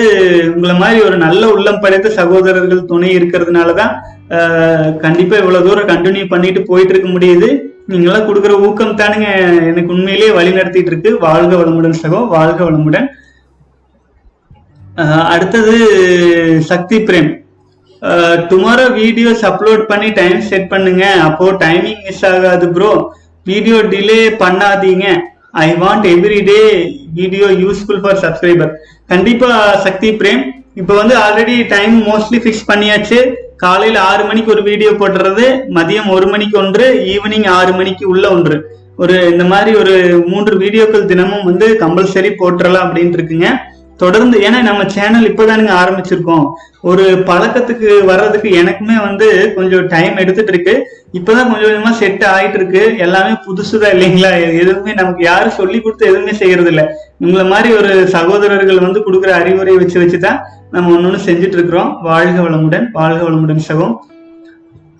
உங்களை மாதிரி ஒரு நல்ல உள்ளம் படைத்த சகோதரர்கள் துணை இருக்கிறதுனாலதான் ஆஹ், கண்டிப்பா இவ்வளவு தூரம் கண்டினியூ பண்ணிட்டு போயிட்டு இருக்க முடியுது. நீங்களாம் கொடுக்குற ஊக்கம் தானுங்க எனக்கு உண்மையிலேயே வழி நடத்திட்டு இருக்கு. வாழ்க வளமுடன் சகோ வாழ்க வளமுடன். ஆஹ், அடுத்தது Sakthi Prem. Tomorrow videos upload பண்ணி டைம் செட் பண்ணுங்க. அப்போ டைமிங் மிஸ் ஆகாது ப்ரோ வீடியோ டிலே பண்ணாதீங்க. I want every day video useful for subscriber கண்டிப்பா சக்தி பிரேம். இப்போ வந்து ஆல்ரெடி டைம் மோஸ்ட்லி ஃபிக்ஸ் பண்ணியாச்சு. காலையில ஆறு மணிக்கு ஒரு வீடியோ போடுறது மதியம் ஒரு மணிக்கு ஒன்று ஈவினிங் ஆறு மணிக்கு உள்ள ஒன்று. ஒரு இந்த மாதிரி ஒரு மூன்று வீடியோக்கள் தினமும் வந்து கம்பல்சரி போட்டுறலாம் அப்படின்ட்டு இருக்குங்க. தொடர்ந்து ஏன்னா நம்ம சேனல் இப்போதானுங்க ஆரம்பிச்சிருக்கோம். ஒரு பழக்கத்துக்கு வர்றதுக்கு எனக்குமே வந்து கொஞ்சம் டைம் எடுத்துட்டு இருக்கு இப்பதான் கொஞ்சம் கொஞ்சமா செட் ஆயிட்டு இருக்கு எல்லாமே புதுசுதான் இல்லைங்களா? எதுவுமே நமக்கு யாரும் சொல்லி கொடுத்து எதுவுமே செய்யறது இல்ல உங்களை மாதிரி ஒரு சகோதரர்கள் வந்து கொடுக்குற அறிவுரை வச்சு வச்சுதான் நம்ம ஒன்னொன்னு செஞ்சுட்டு இருக்கிறோம் வாழ்க வளமுடன் வாழ்க வளமுடன் சகம்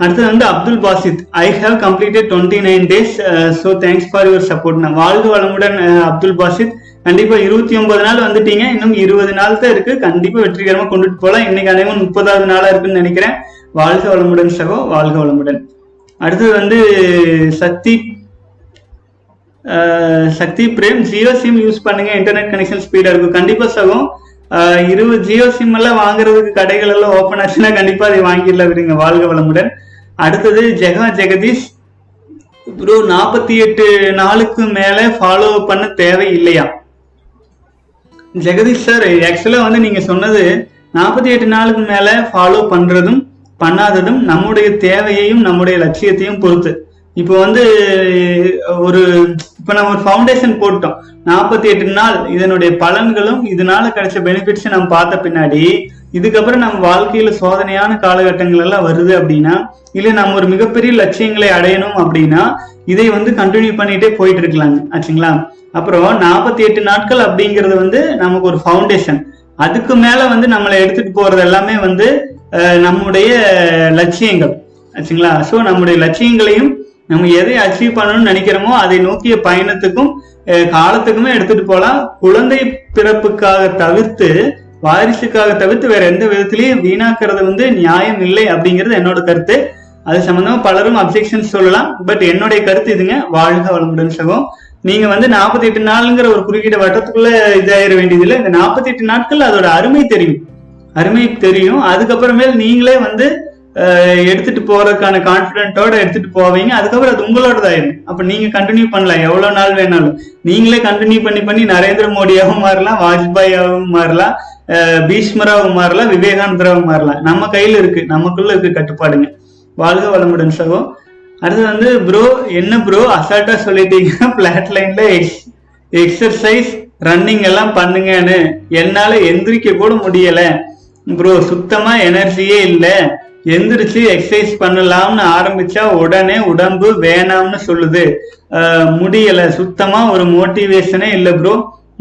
அடுத்தது வந்து Abdul Basith. I have completed twenty nine days so thanks for your support நான் வாழ்க வளமுடன் uh, அப்துல் பாசித். கண்டிப்பா இருபத்தி ஒன்பது நாள் வந்துட்டீங்க. இன்னும் இருபது நாள் தான் இருக்கு. கண்டிப்பா வெற்றிகரமா கொண்டுட்டு போகலாம் இன்னைக்கு அனைவரும் முப்பதாவது நாளா இருக்குன்னு நினைக்கிறேன். வாழ்க வளமுடன் சகோ வாழ்க வளமுடன். அடுத்தது வந்து சக்தி சக்தி பிரேம். ஜியோ சிம் யூஸ் பண்ணுங்க. இன்டர்நெட் கனெக்ஷன் ஸ்பீடா இருக்கும். கண்டிப்பா சகோ இருபது ஜியோ சிம் எல்லாம் வாங்குறதுக்கு கடைகள் எல்லாம் ஓப்பன் ஆச்சுன்னா கண்டிப்பா அதை வாங்கிடலாம். விடுங்க. வாழ்க வளமுடன். அடுத்தது ஜெகா ஜெகதீஷ். ப்ரோ நாற்பத்தி எட்டு நாளுக்கு மேல ஃபாலோ பண்ண தேவை இல்லையா ஜெகதீஷ் சார் ஆக்சுவலா வந்து நீங்க சொன்னது நாற்பத்தி எட்டு நாளுக்கு மேல ஃபாலோ பண்றதும் பண்ணாததும் நம்முடைய தேவையையும் நம்முடைய லட்சியத்தையும் பொறுத்து. இப்போ வந்து ஒரு இப்போ நம்ம ஒரு ஃபவுண்டேஷன் போட்டோம். நாற்பத்தி எட்டு நாள் இதனுடைய பலன்களும் இதனால கிடைச்ச பெனிஃபிட்ஸும் நம்ம பார்த்த பின்னாடி இதுக்கப்புறம் நம்ம வாழ்க்கையில சோதனையான காலகட்டங்கள் எல்லாம் வருது அப்படின்னா இல்ல நம்ம ஒரு மிகப்பெரிய லட்சியங்களை அடையணும் அப்படின்னா இதை வந்து கண்டினியூ பண்ணிட்டே போயிட்டு இருக்கலாங்க. ஆச்சுங்களா? அப்புறம் நாற்பத்தி எட்டு நாட்கள் அப்படிங்கிறது வந்து நமக்கு ஒரு ஃபவுண்டேஷன் அதுக்கு மேல வந்து நம்மளை எடுத்துட்டு போறது எல்லாமே வந்து நம்முடைய லட்சியங்கள். ஆச்சுங்களா? ஸோ நம்முடைய லட்சியங்களையும் நம்ம எதை அச்சீவ் பண்ணணும்னு நினைக்கிறோமோ அதை நோக்கிய பயணத்துக்கும் காலத்துக்குமே எடுத்துட்டு போகலாம். குழந்தை பிறப்புக்காக தவிர்த்து வாரிசுக்காக தவிர்த்து வேற எந்த விதத்திலையும் வீணாக்குறது வந்து நியாயம் இல்லை அப்படிங்கிறது என்னோட கருத்து. அது சம்பந்தமா பலரும் அப்செக்ஷன் சொல்லலாம். பட் என்னுடைய கருத்து இதுங்க. வாழ்க வளமுடன் சகம் நீங்க வந்து நாற்பத்தி எட்டு நாளுங்கிற ஒரு குறுக்கிட்ட வட்டத்துக்குள்ள இதாயிர வேண்டியதில்லை. இந்த நாற்பத்தி எட்டு நாட்கள் அதோட அருமை தெரியும். அருமை தெரியும். அதுக்கப்புறமேல் நீங்களே வந்து எடுத்துட்டு போறதுக்கான கான்பிடென்ட்டோட எடுத்துட்டு போவீங்க. அதுக்கப்புறம் அது உங்களோடதாயிரும். அப்ப நீங்க கண்டினியூ பண்ணலாம். எவ்வளவு நாள் வேணாலும். நீங்களே கண்டினியூ பண்ணி பண்ணி நரேந்திர மோடியாகவும் மாறலாம் வாஜ்பாயாகவும் மாறலாம். பீஷ்மராவும் மாறலாம் விவேகானந்தராவும் மாறலாம் நம்ம கையில இருக்கு நமக்குள்ள இருக்கு கட்டுப்பாடுங்க. வாழ்க வளமுடன் சகோ. அடுத்து வந்து ப்ரோ என்ன ப்ரோ அசால்ட்டா சொல்லிட்டீங்க. பிளாட் லைன்ல எக்ஸர்சைஸ் ரன்னிங் எல்லாம் பண்ணுங்கன்னு. என்னால எந்திரிக்க கூட முடியல. ப்ரோ சுத்தமா எனர்ஜியே இல்லை. எந்திரிச்சு எக்ஸசைஸ் பண்ணலாம்னு ஆரம்பிச்சா உடனே உடம்பு வேணாம்னு சொல்லுது. முடியல. சுத்தமா ஒரு மோட்டிவேஷனே இல்லை ப்ரோ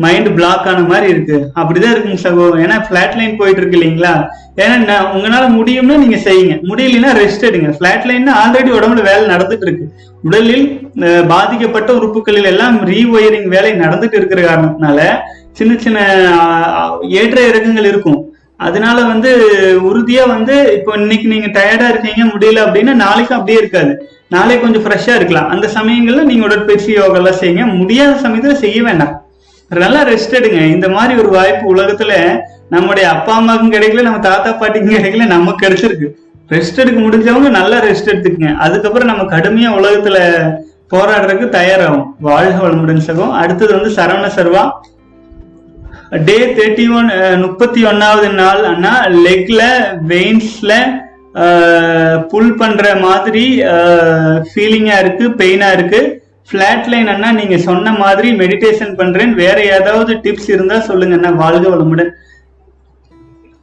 மைண்ட் பிளாக் ஆன மாதிரி இருக்கு. அப்படிதான் இருக்குங்க சகோ ஏன்னா பிளாட் லைன் போயிட்டு இருக்கு இல்லைங்களா? ஏன்னா உங்களால முடியும்னா நீங்க செய்யுங்க. முடியலன்னா ரெஸ்ட் எடுங்க. பிளாட் லைன் ஆல்ரெடி உடம்புல வேலை நடந்துட்டு இருக்கு. உடலில் பாதிக்கப்பட்ட உறுப்புகளில் எல்லாம் ரீஒயரிங் வேலை நடந்துட்டு இருக்கிற காரணத்தினால சின்ன சின்ன ஏற்ற இறக்கங்கள் இருக்கும். அதனால வந்து உறுதியா வந்து இப்போ இன்னைக்கு நீங்க டயர்டா இருக்கீங்க முடியல அப்படின்னா நாளைக்கு அப்படியே இருக்காது. நாளைக்கு கொஞ்சம் ஃப்ரெஷ்ஷா இருக்கலாம். அந்த சமயங்கள்ல நீங்க உடற்பயிற்சி யோகா எல்லாம் செய்யுங்க. முடியாத சமயத்துல செய்ய வேண்டாம். நல்லா ரெஸ்ட் எடுங்க. இந்த மாதிரி ஒரு வாய்ப்பு உலகத்துல நம்முடைய அப்பா அம்மாவுக்கும் கிடைக்கல நம்ம தாத்தா பாட்டிக்கும் கிடைக்கல நமக்கு கிடைச்சிருக்கு. ரெஸ்ட் எடுக்க முடிஞ்சவங்க நல்லா ரெஸ்ட் எடுத்துக்கங்க. அதுக்கப்புறம் நம்ம கடுமையா உலகத்துல போராடுறதுக்கு தயாராகும். வாழ்க வளமுடன் சகம் அடுத்தது வந்து Saravana Sarva day thirty one முப்பத்தி ஒன்னாவது நாள் அண்ணா லெக்ல வெயின்ஸ்ல புல் பண்ற மாதிரி ஃபீலிங்கா இருக்கு பெயினா இருக்கு. ஃபிளாட் லைன் அண்ணா நீங்க சொன்ன மாதிரி மெடிடேஷன் பண்றேன். வேற ஏதாவது டிப்ஸ் இருந்தா சொல்லுங்க அண்ணா. வாழ்க வளமுடன்.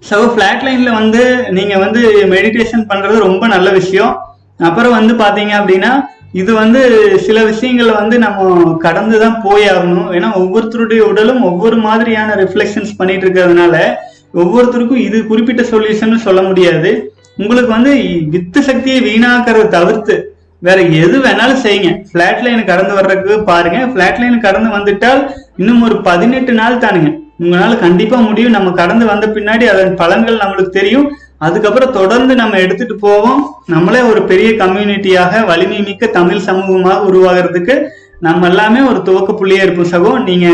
ஸோ ஃபிளாட் லைன்ல வந்து நீங்க வந்து மெடிடேஷன் பண்றது ரொம்ப நல்ல விஷயம். அப்புறம் வந்து பாத்தீங்க அப்படின்னா இது வந்து சில விஷயங்களை வந்து நம்ம கடந்து தான் போய் ஆகணும் ஏன்னா ஒவ்வொருத்தருடைய உடலும் ஒவ்வொரு மாதிரியான ரிஃப்ளெக்ஷன்ஸ் பண்ணிட்டு இருக்கிறதுனால ஒவ்வொருத்தருக்கும் இது குறிப்பிட்ட சொல்யூஷன் சொல்ல முடியாது. உங்களுக்கு வந்து வித்து சக்தியை வீணாக்கிறத தவிர்த்து வேற எது வேணாலும் செய்யுங்க. பிளாட் லைன் கடந்து வர்றதுக்கு பாருங்க. பிளாட் லைன் கடந்து வந்துட்டால் இன்னும் ஒரு பதினெட்டு நாள் தானுங்க. உங்களால கண்டிப்பா முடியும். நம்ம கடந்து வந்த பின்னாடி அதன் பலன்கள் நம்மளுக்கு தெரியும். அதுக்கப்புறம் தொடர்ந்து நம்ம எடுத்துட்டு போவோம். நம்மளே ஒரு பெரிய கம்யூனிட்டியாக வலிமை மிக்க தமிழ் சமூகமாக உருவாகிறதுக்கு நம்ம எல்லாமே ஒரு துவக்க புள்ளியா இருப்போம் சகோ. நீங்க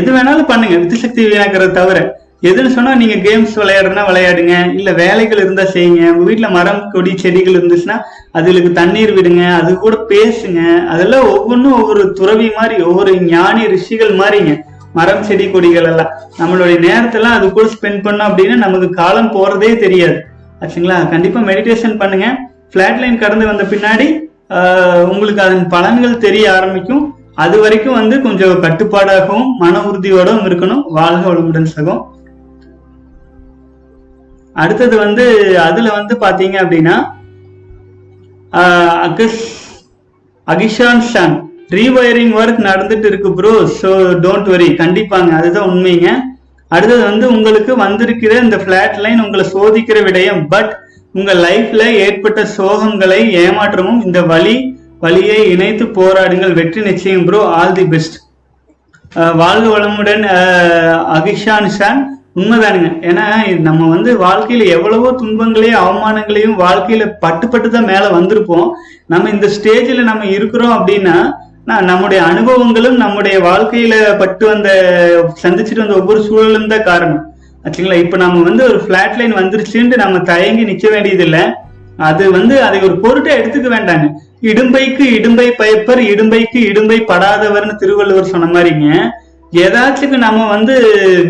எது வேணாலும் பண்ணுங்க. வித்து சக்தி வீணாக்கிறத தவிர. எதுன்னு சொன்னா நீங்க கேம்ஸ் விளையாடுறனா விளையாடுங்க. இல்ல வேலைகள் இருந்தா செய்யுங்க. உங்க வீட்டுல மரம் கொடி செடிகள் இருந்துச்சுன்னா அதுகளுக்கு தண்ணீர் விடுங்க. அது கூட பேசுங்க. அதெல்லாம் ஒவ்வொன்றும் ஒவ்வொரு துறவி மாதிரி ஒவ்வொரு ஞானி ரிஷிகள் மாதிரிங்க. மரம் செடி கொடிகள் எல்லாம். நம்மளுடைய நேரத்தெல்லாம் அது கூட ஸ்பெண்ட் பண்ணோம் அப்படின்னா நமக்கு காலம் போறதே தெரியாது. ஆச்சுங்களா? கண்டிப்பா மெடிடேஷன் பண்ணுங்க. ஃபிளாட் லைன் கடந்து வந்த பின்னாடி உங்களுக்கு அதன் பலன்கள் தெரிய ஆரம்பிக்கும். அது வரைக்கும் வந்து கொஞ்சம் கட்டுப்பாடாகவும் மன உறுதியோடவும் இருக்கணும். வாழ்க வளமுடன் சகம். அடுத்தது வந்து அதுல வந்து பாத்தீங்க அப்படின்னா அகஸ் அகிஷான் ஷான் ரீவயரிங் ஒர்க் நடந்துட்டு இருக்கு ப்ரோ ஸோ டோன்ட் வரி கண்டிப்பாங்க அதுதான் உண்மைங்க. அடுத்தது வந்து உங்களுக்கு வந்திருக்கிற இந்த ஃபிளாட் லைன் உங்களை சோதிக்கிற விடயம் பட் உங்க லைஃப்ல ஏற்பட்ட சோகங்களை ஏமாற்றமும் இந்த வழி வழியை இணைத்து போராடுங்கள் வெற்றி நிச்சயம் ப்ரோ ஆல் தி பெஸ்ட் வாழ்க வளமுடன் அகிஷான் ஷான் உண்மைதானுங்க. ஏன்னா இது நம்ம வந்து வாழ்க்கையில எவ்வளவோ துன்பங்களையும் அவமானங்களையும் வாழ்க்கையில பட்டு பட்டு தான் மேல வந்திருப்போம். நம்ம இந்த ஸ்டேஜ்ல நம்ம இருக்கிறோம் அப்படின்னா நான் நம்முடைய அனுபவங்களும் நம்முடைய வாழ்க்கையில பட்டு வந்த சந்திச்சுட்டு வந்த ஒவ்வொரு சூழலும் தான் காரணம். ஆச்சுங்களா? இப்ப நம்ம வந்து ஒரு பிளாட் லைன் வந்துருச்சுன்ட்டு நம்ம தயங்கி நிக்க வேண்டியதில்லை. அது வந்து அதை ஒரு பொருட்டை எடுத்துக்க வேண்டாங்க. இடும்பைக்கு இடும்பை பயப்பர் இடும்பைக்கு இடும்பை படாதவர்னு திருவள்ளுவர் சொன்ன மாதிரிங்க ஏதாச்சுக்கு நம்ம வந்து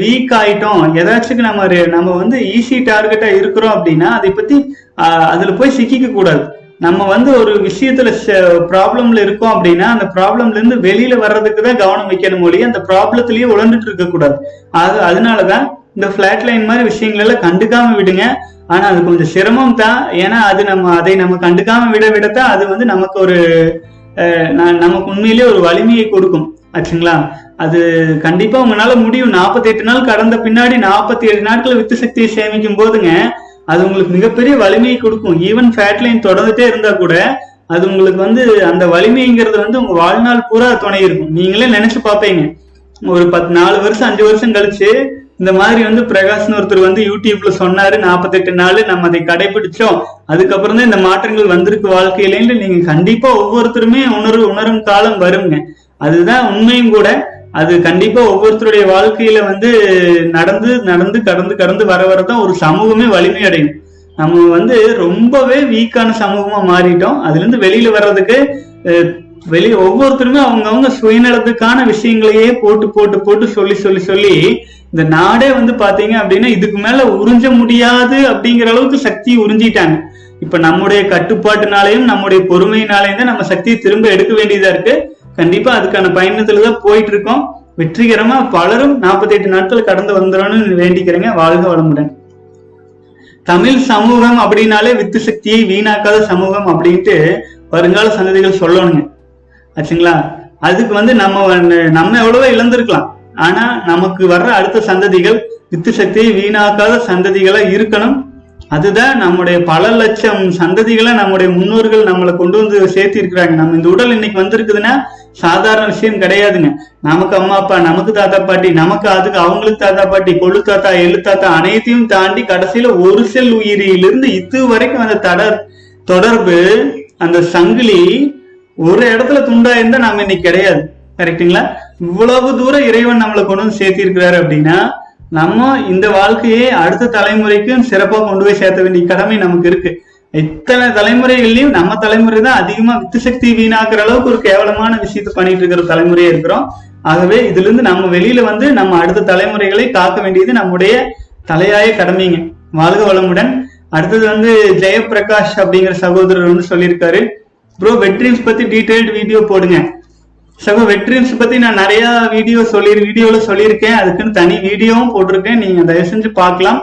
வீக் ஆயிட்டோம் எதாச்சுக்கு நம்ம நம்ம வந்து ஈஸி டார்கெட்டா இருக்கிறோம் அப்படின்னா அதை பத்தி ஆஹ், அதுல போய் சிக்கிக்க கூடாது. நம்ம வந்து ஒரு விஷயத்துல ப்ராப்ளம்ல இருக்கோம் அப்படின்னா அந்த ப்ராப்ளம்ல இருந்து வெளியில வர்றதுக்கு தான் கவனம் வைக்கணும் மொழி அந்த ப்ராப்ளத்திலேயே உழந்துட்டு இருக்க கூடாது. அது அதனாலதான் இந்த ஃபிளாட் லைன் மாதிரி விஷயங்கள் எல்லாம் கண்டுக்காம விடுங்க. ஆனா அது கொஞ்சம் சிரமம் தான். ஏன்னா அது நம்ம அதை நம்ம கண்டுக்காம விட விடத்தான் அது வந்து நமக்கு ஒரு நமக்கு உண்மையிலேயே ஒரு வலிமையை கொடுக்கும். ஆச்சுங்களா? அது கண்டிப்பா உங்களால முடியும். 48 நாள் கடந்த பின்னாடி 47 ஏழு நாட்கள் வித்து சக்தியை சேமிக்கும் போதுங்க அது உங்களுக்கு மிகப்பெரிய வலிமையை கொடுக்கும். ஈவன் ஃபேட் லைன் தொடர்ந்துட்டே இருந்தா கூட அது உங்களுக்கு வந்து அந்த வலிமைங்கிறது வந்து உங்க வாழ்நாள் பூரா துணை இருக்கும். நீங்களே நினைச்சு பார்ப்பீங்க. ஒரு பத்து நாலு வருஷம் அஞ்சு வருஷம் கழிச்சு இந்த மாதிரி வந்து பிரகாஷ்னு ஒருத்தர் வந்து யூடியூப்ல சொன்னாரு 48 நாள் நம்ம அதை கடைபிடிச்சோம். அதுக்கப்புறம் தான் இந்த மாற்றங்கள் வந்திருக்கு வாழ்க்கையிலேன்னு. நீங்க கண்டிப்பா ஒவ்வொருத்தருமே உணர்வு உணரும் காலம் வருங்க. அதுதான் உண்மையும் கூட. அது கண்டிப்பா ஒவ்வொருத்தருடைய வாழ்க்கையில வந்து நடந்து நடந்து கடந்து கடந்து வர வரதான் ஒரு சமூகமே வலிமை அடையும். நம்ம வந்து ரொம்பவே வீக்கான சமூகமா மாறிட்டோம். அதுல இருந்து வெளியில வர்றதுக்கு வெளியே ஒவ்வொருத்தருமே அவங்கவுங்க சுயநலத்துக்கான விஷயங்களையே போட்டு போட்டு போட்டு சொல்லி சொல்லி சொல்லி இந்த நாடே வந்து பாத்தீங்க அப்படின்னா இதுக்கு மேல உறிஞ்ச முடியாது அப்படிங்கிற அளவுக்கு சக்தியை உறிஞ்சிட்டாங்க. இப்ப நம்முடைய கட்டுப்பாட்டுனாலையும் நம்முடைய பொறுமையினாலையும் தான் நம்ம சக்தியை திரும்ப எடுக்க வேண்டியதா இருக்கு. கண்டிப்பா அதுக்கான பயணத்துல தான் போயிட்டு இருக்கோம் வெற்றிகரமா பலரும் 48 நாட்கள் கடந்து வந்துடணும்னு வேண்டிக்கிறேங்க. வாழ்க வளமுடன். தமிழ் சமூகம் அப்படின்னாலே வித்து சக்தியை வீணாக்காத சமூகம் அப்படின்ட்டு வருங்கால சந்ததிகள் சொல்லணுங்க. ஆச்சுங்களா? அதுக்கு வந்து நம்ம நம்ம எவ்வளவோ இழந்திருக்கலாம். ஆனா நமக்கு வர்ற அடுத்த சந்ததிகள் வித்து சக்தியை வீணாக்காத சந்ததிகளா இருக்கணும். அதுதான் நம்முடைய பல லட்சம் சந்ததிகளை நம்முடைய முன்னோர்கள் நம்மளை கொண்டு வந்து சேர்த்தி இருக்கிறாங்க நம்ம இந்த உடல் இன்னைக்கு வந்திருக்குதுன்னா சாதாரண விஷயம் கிடையாதுங்க. நமக்கு அம்மா அப்பா நமக்கு தாத்தா பாட்டி நமக்கு அதுக்கு அவங்களுக்கு தாத்தா பாட்டி கொழு தாத்தா எழு தாத்தா அனைத்தையும் தாண்டி கடைசியில ஒரு செல் உயிரியிலிருந்து இது வரைக்கும் அந்த தடர் தொடர்பு அந்த சங்கிலி ஒரு இடத்துல துண்டா இருந்தா நாம இன்னைக்கு கிடையாது. கரெக்ட்டுங்களா இவ்வளவு தூரம் இறைவன் நம்மளை கொண்டு வந்து சேர்த்திருக்கிறாரு அப்படின்னா நம்ம இந்த வாழ்க்கையை அடுத்த தலைமுறைக்கும் சிறப்பா கொண்டு போய் சேர்த்த வேண்டிய கடமை நமக்கு இருக்கு. இத்தனை தலைமுறைகள்லயும் நம்ம தலைமுறை தான் அதிகமா வித்து சக்தி வீணாக்குற அளவுக்கு ஒரு கேவலமான விஷயத்த பண்ணிட்டு இருக்கிற தலைமுறையா இருக்கிறோம். ஆகவே இதுல இருந்து நம்ம வெளியில வந்து நம்ம அடுத்த தலைமுறைகளை காக்க வேண்டியது நம்முடைய தலையாய கடமைங்க. வாழ்க வளமுடன். அடுத்தது வந்து ஜெயபிரகாஷ் அப்படிங்கிற சகோதரர் வந்து சொல்லியிருக்காரு. ப்ரோ வெட்ரீம்ஸ் பத்தி டீடைல்டு வீடியோ போடுங்க. சகோ வெட்ரின்ஸ் பத்தி நான் நிறைய வீடியோ சொல்லி வீடியோல சொல்லியிருக்கேன். அதுக்குன்னு தனி வீடியோவும் போட்டிருக்கேன். நீங்க தயவு செஞ்சு பார்க்கலாம்.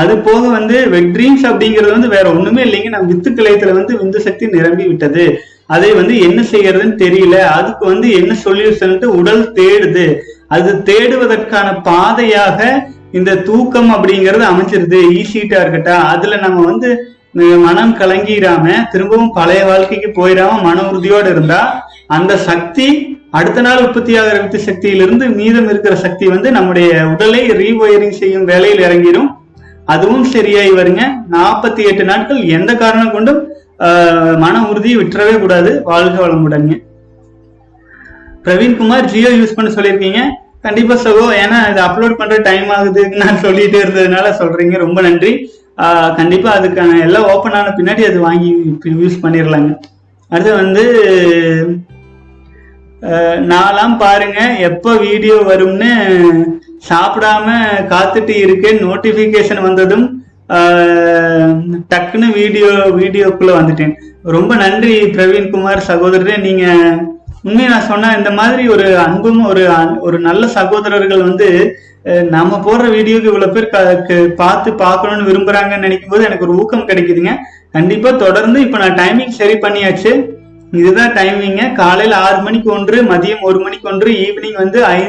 அது போக வந்து வெட்ரீம்ஸ் அப்படிங்கிறது வந்து வேற ஒண்ணுமே இல்லைங்க. நம்ம வித்து கிளையத்துல வந்து விந்து சக்தி நிரம்பி விட்டது. அதை வந்து என்ன செய்யறதுன்னு தெரியல. அதுக்கு வந்து என்ன சொல்யூஷன்ட்டு உடல் தேடுது. அது தேடுவதற்கான பாதையாக இந்த தூக்கம் அப்படிங்கிறது அமைஞ்சிருது. ஈஸிட்டா இருக்கட்டா. அதுல நம்ம வந்து மனம் கலங்கிடாம திரும்பவும் பழைய வாழ்க்கைக்கு போயிடாம மன உறுதியோடு இருந்தா அந்த சக்தி அடுத்த நாள் உற்பத்தியாகிற வித்து சக்தியிலிருந்து மீதம் இருக்கிற சக்தி வந்து நம்முடைய உடலை ரீவயரிங் செய்யும் வேலையில் இறங்கிடும். அதுவும் சரியாகி வருங்க. நாற்பத்தி எட்டு நாட்கள் எந்த காரணம் கொண்டும் மன உறுதியை விட்டுறவே கூடாது. வாழ்க வளமுடங்க பிரவீன்குமார் ஜியோ யூஸ் பண்ண சொல்லியிருக்கீங்க. கண்டிப்பா சகோ ஏன்னா இது அப்லோட் பண்ற டைம் ஆகுதுன்னு நான் சொல்லிட்டு இருந்ததுனால சொல்றீங்க. ரொம்ப நன்றி. கண்டிப்பா அதுக்கான எல்லாம் ஓப்பன் ஆன பின்னாடி அது வாங்கி யூஸ் பண்ணிடலாங்க அடுத்து வந்து நான்லாம் நாலாம் பாருங்க எப்போ வீடியோ வரும்னு சாப்பிடாம காத்துட்டு இருக்கேன். நோட்டிபிகேஷன் வந்ததும் டக்குன்னு வீடியோ வீடியோக்குள்ள வந்துட்டேன். ரொம்ப நன்றி பிரவீன்குமார் சகோதரரே. நீங்க உண்மையை நான் சொன்ன இந்த மாதிரி ஒரு அன்பும் ஒரு ஒரு நல்ல சகோதரர்கள் வந்து நம்ம போடுற வீடியோக்கு இவ்வளவு பேர் க- க- பார்த்து பார்க்கணும்னு விரும்புறாங்கன்னு நினைக்கும் போது எனக்கு ஒரு ஊக்கம் கிடைக்குதுங்க. கண்டிப்பா தொடர்ந்து இப்ப நான் டைமிங் சரி பண்ணியாச்சு. இதுதான் டைமிங்க காலையில ஆறு மணிக்கு ஒன்று மதியம் ஒரு மணிக்கு ஒன்று ஈவினிங் வந்து ஐ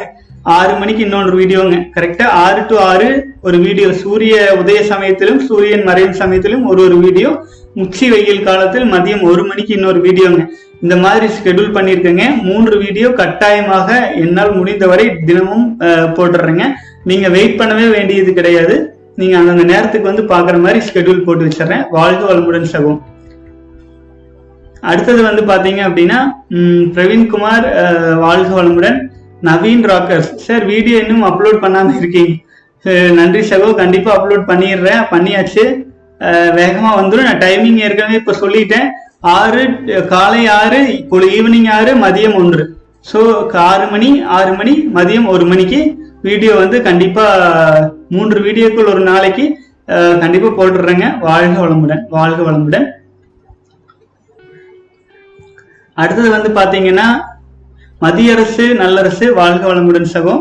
ஆறு மணிக்கு இன்னொன்று வீடியோங்க கரெக்டா ஆறு டு ஆறு ஒரு வீடியோ சூரிய உதய சமயத்திலும் சூரியன் மறையும் சமயத்திலும் ஒரு ஒரு வீடியோ உச்சி வெயில் காலத்தில் மதியம் ஒரு மணிக்கு இன்னொரு வீடியோங்க இந்த மாதிரி ஸ்கெடியூல் பண்ணியிருக்கேங்க. மூன்று வீடியோ கட்டாயமாக என்னால் முடிந்தவரை தினமும் போட்டுடுறேங்க நீங்க வெயிட் பண்ணவே வேண்டியது கிடையாது. நீங்க அந்தந்த நேரத்துக்கு வந்து பாக்குற மாதிரி ஸ்கெடியூல் போட்டு வச்சிடுறேன். வாழ்க வளமுடன் சகம் அடுத்தது வந்து பாத்தீங்க அப்படின்னா பிரவீன்குமார் வாழ்க வளமுடன். நவீன் ராக்கர்ஸ். சார் வீடியோ இன்னும் அப்லோட் பண்ணாம இருக்கீங்க. நன்றி சகோ கண்டிப்பா அப்லோட் பண்ணிடுறேன். பண்ணியாச்சு. வேகமாக வேகமா வந்துடும் நான் டைமிங் ஏற்கனவே இப்ப சொல்லிட்டேன். ஆறு காலை ஆறு இப்போ ஈவினிங் ஆறு மதியம் ஒன்று. ஸோ ஆறு மணி ஆறு மணி மதியம் ஒரு மணிக்கு வீடியோ வந்து கண்டிப்பா மூன்று வீடியோக்குள் ஒரு நாளைக்கு கண்டிப்பாக கண்டிப்பா போட்டுடுறேங்க. வாழ்க வளமுடன். வாழ்க வளமுடன். அடுத்தது வந்து பாத்தீங்கன்னா மத்திய அரசு நல்லரசு வாழ்க வளமுடன் சகோ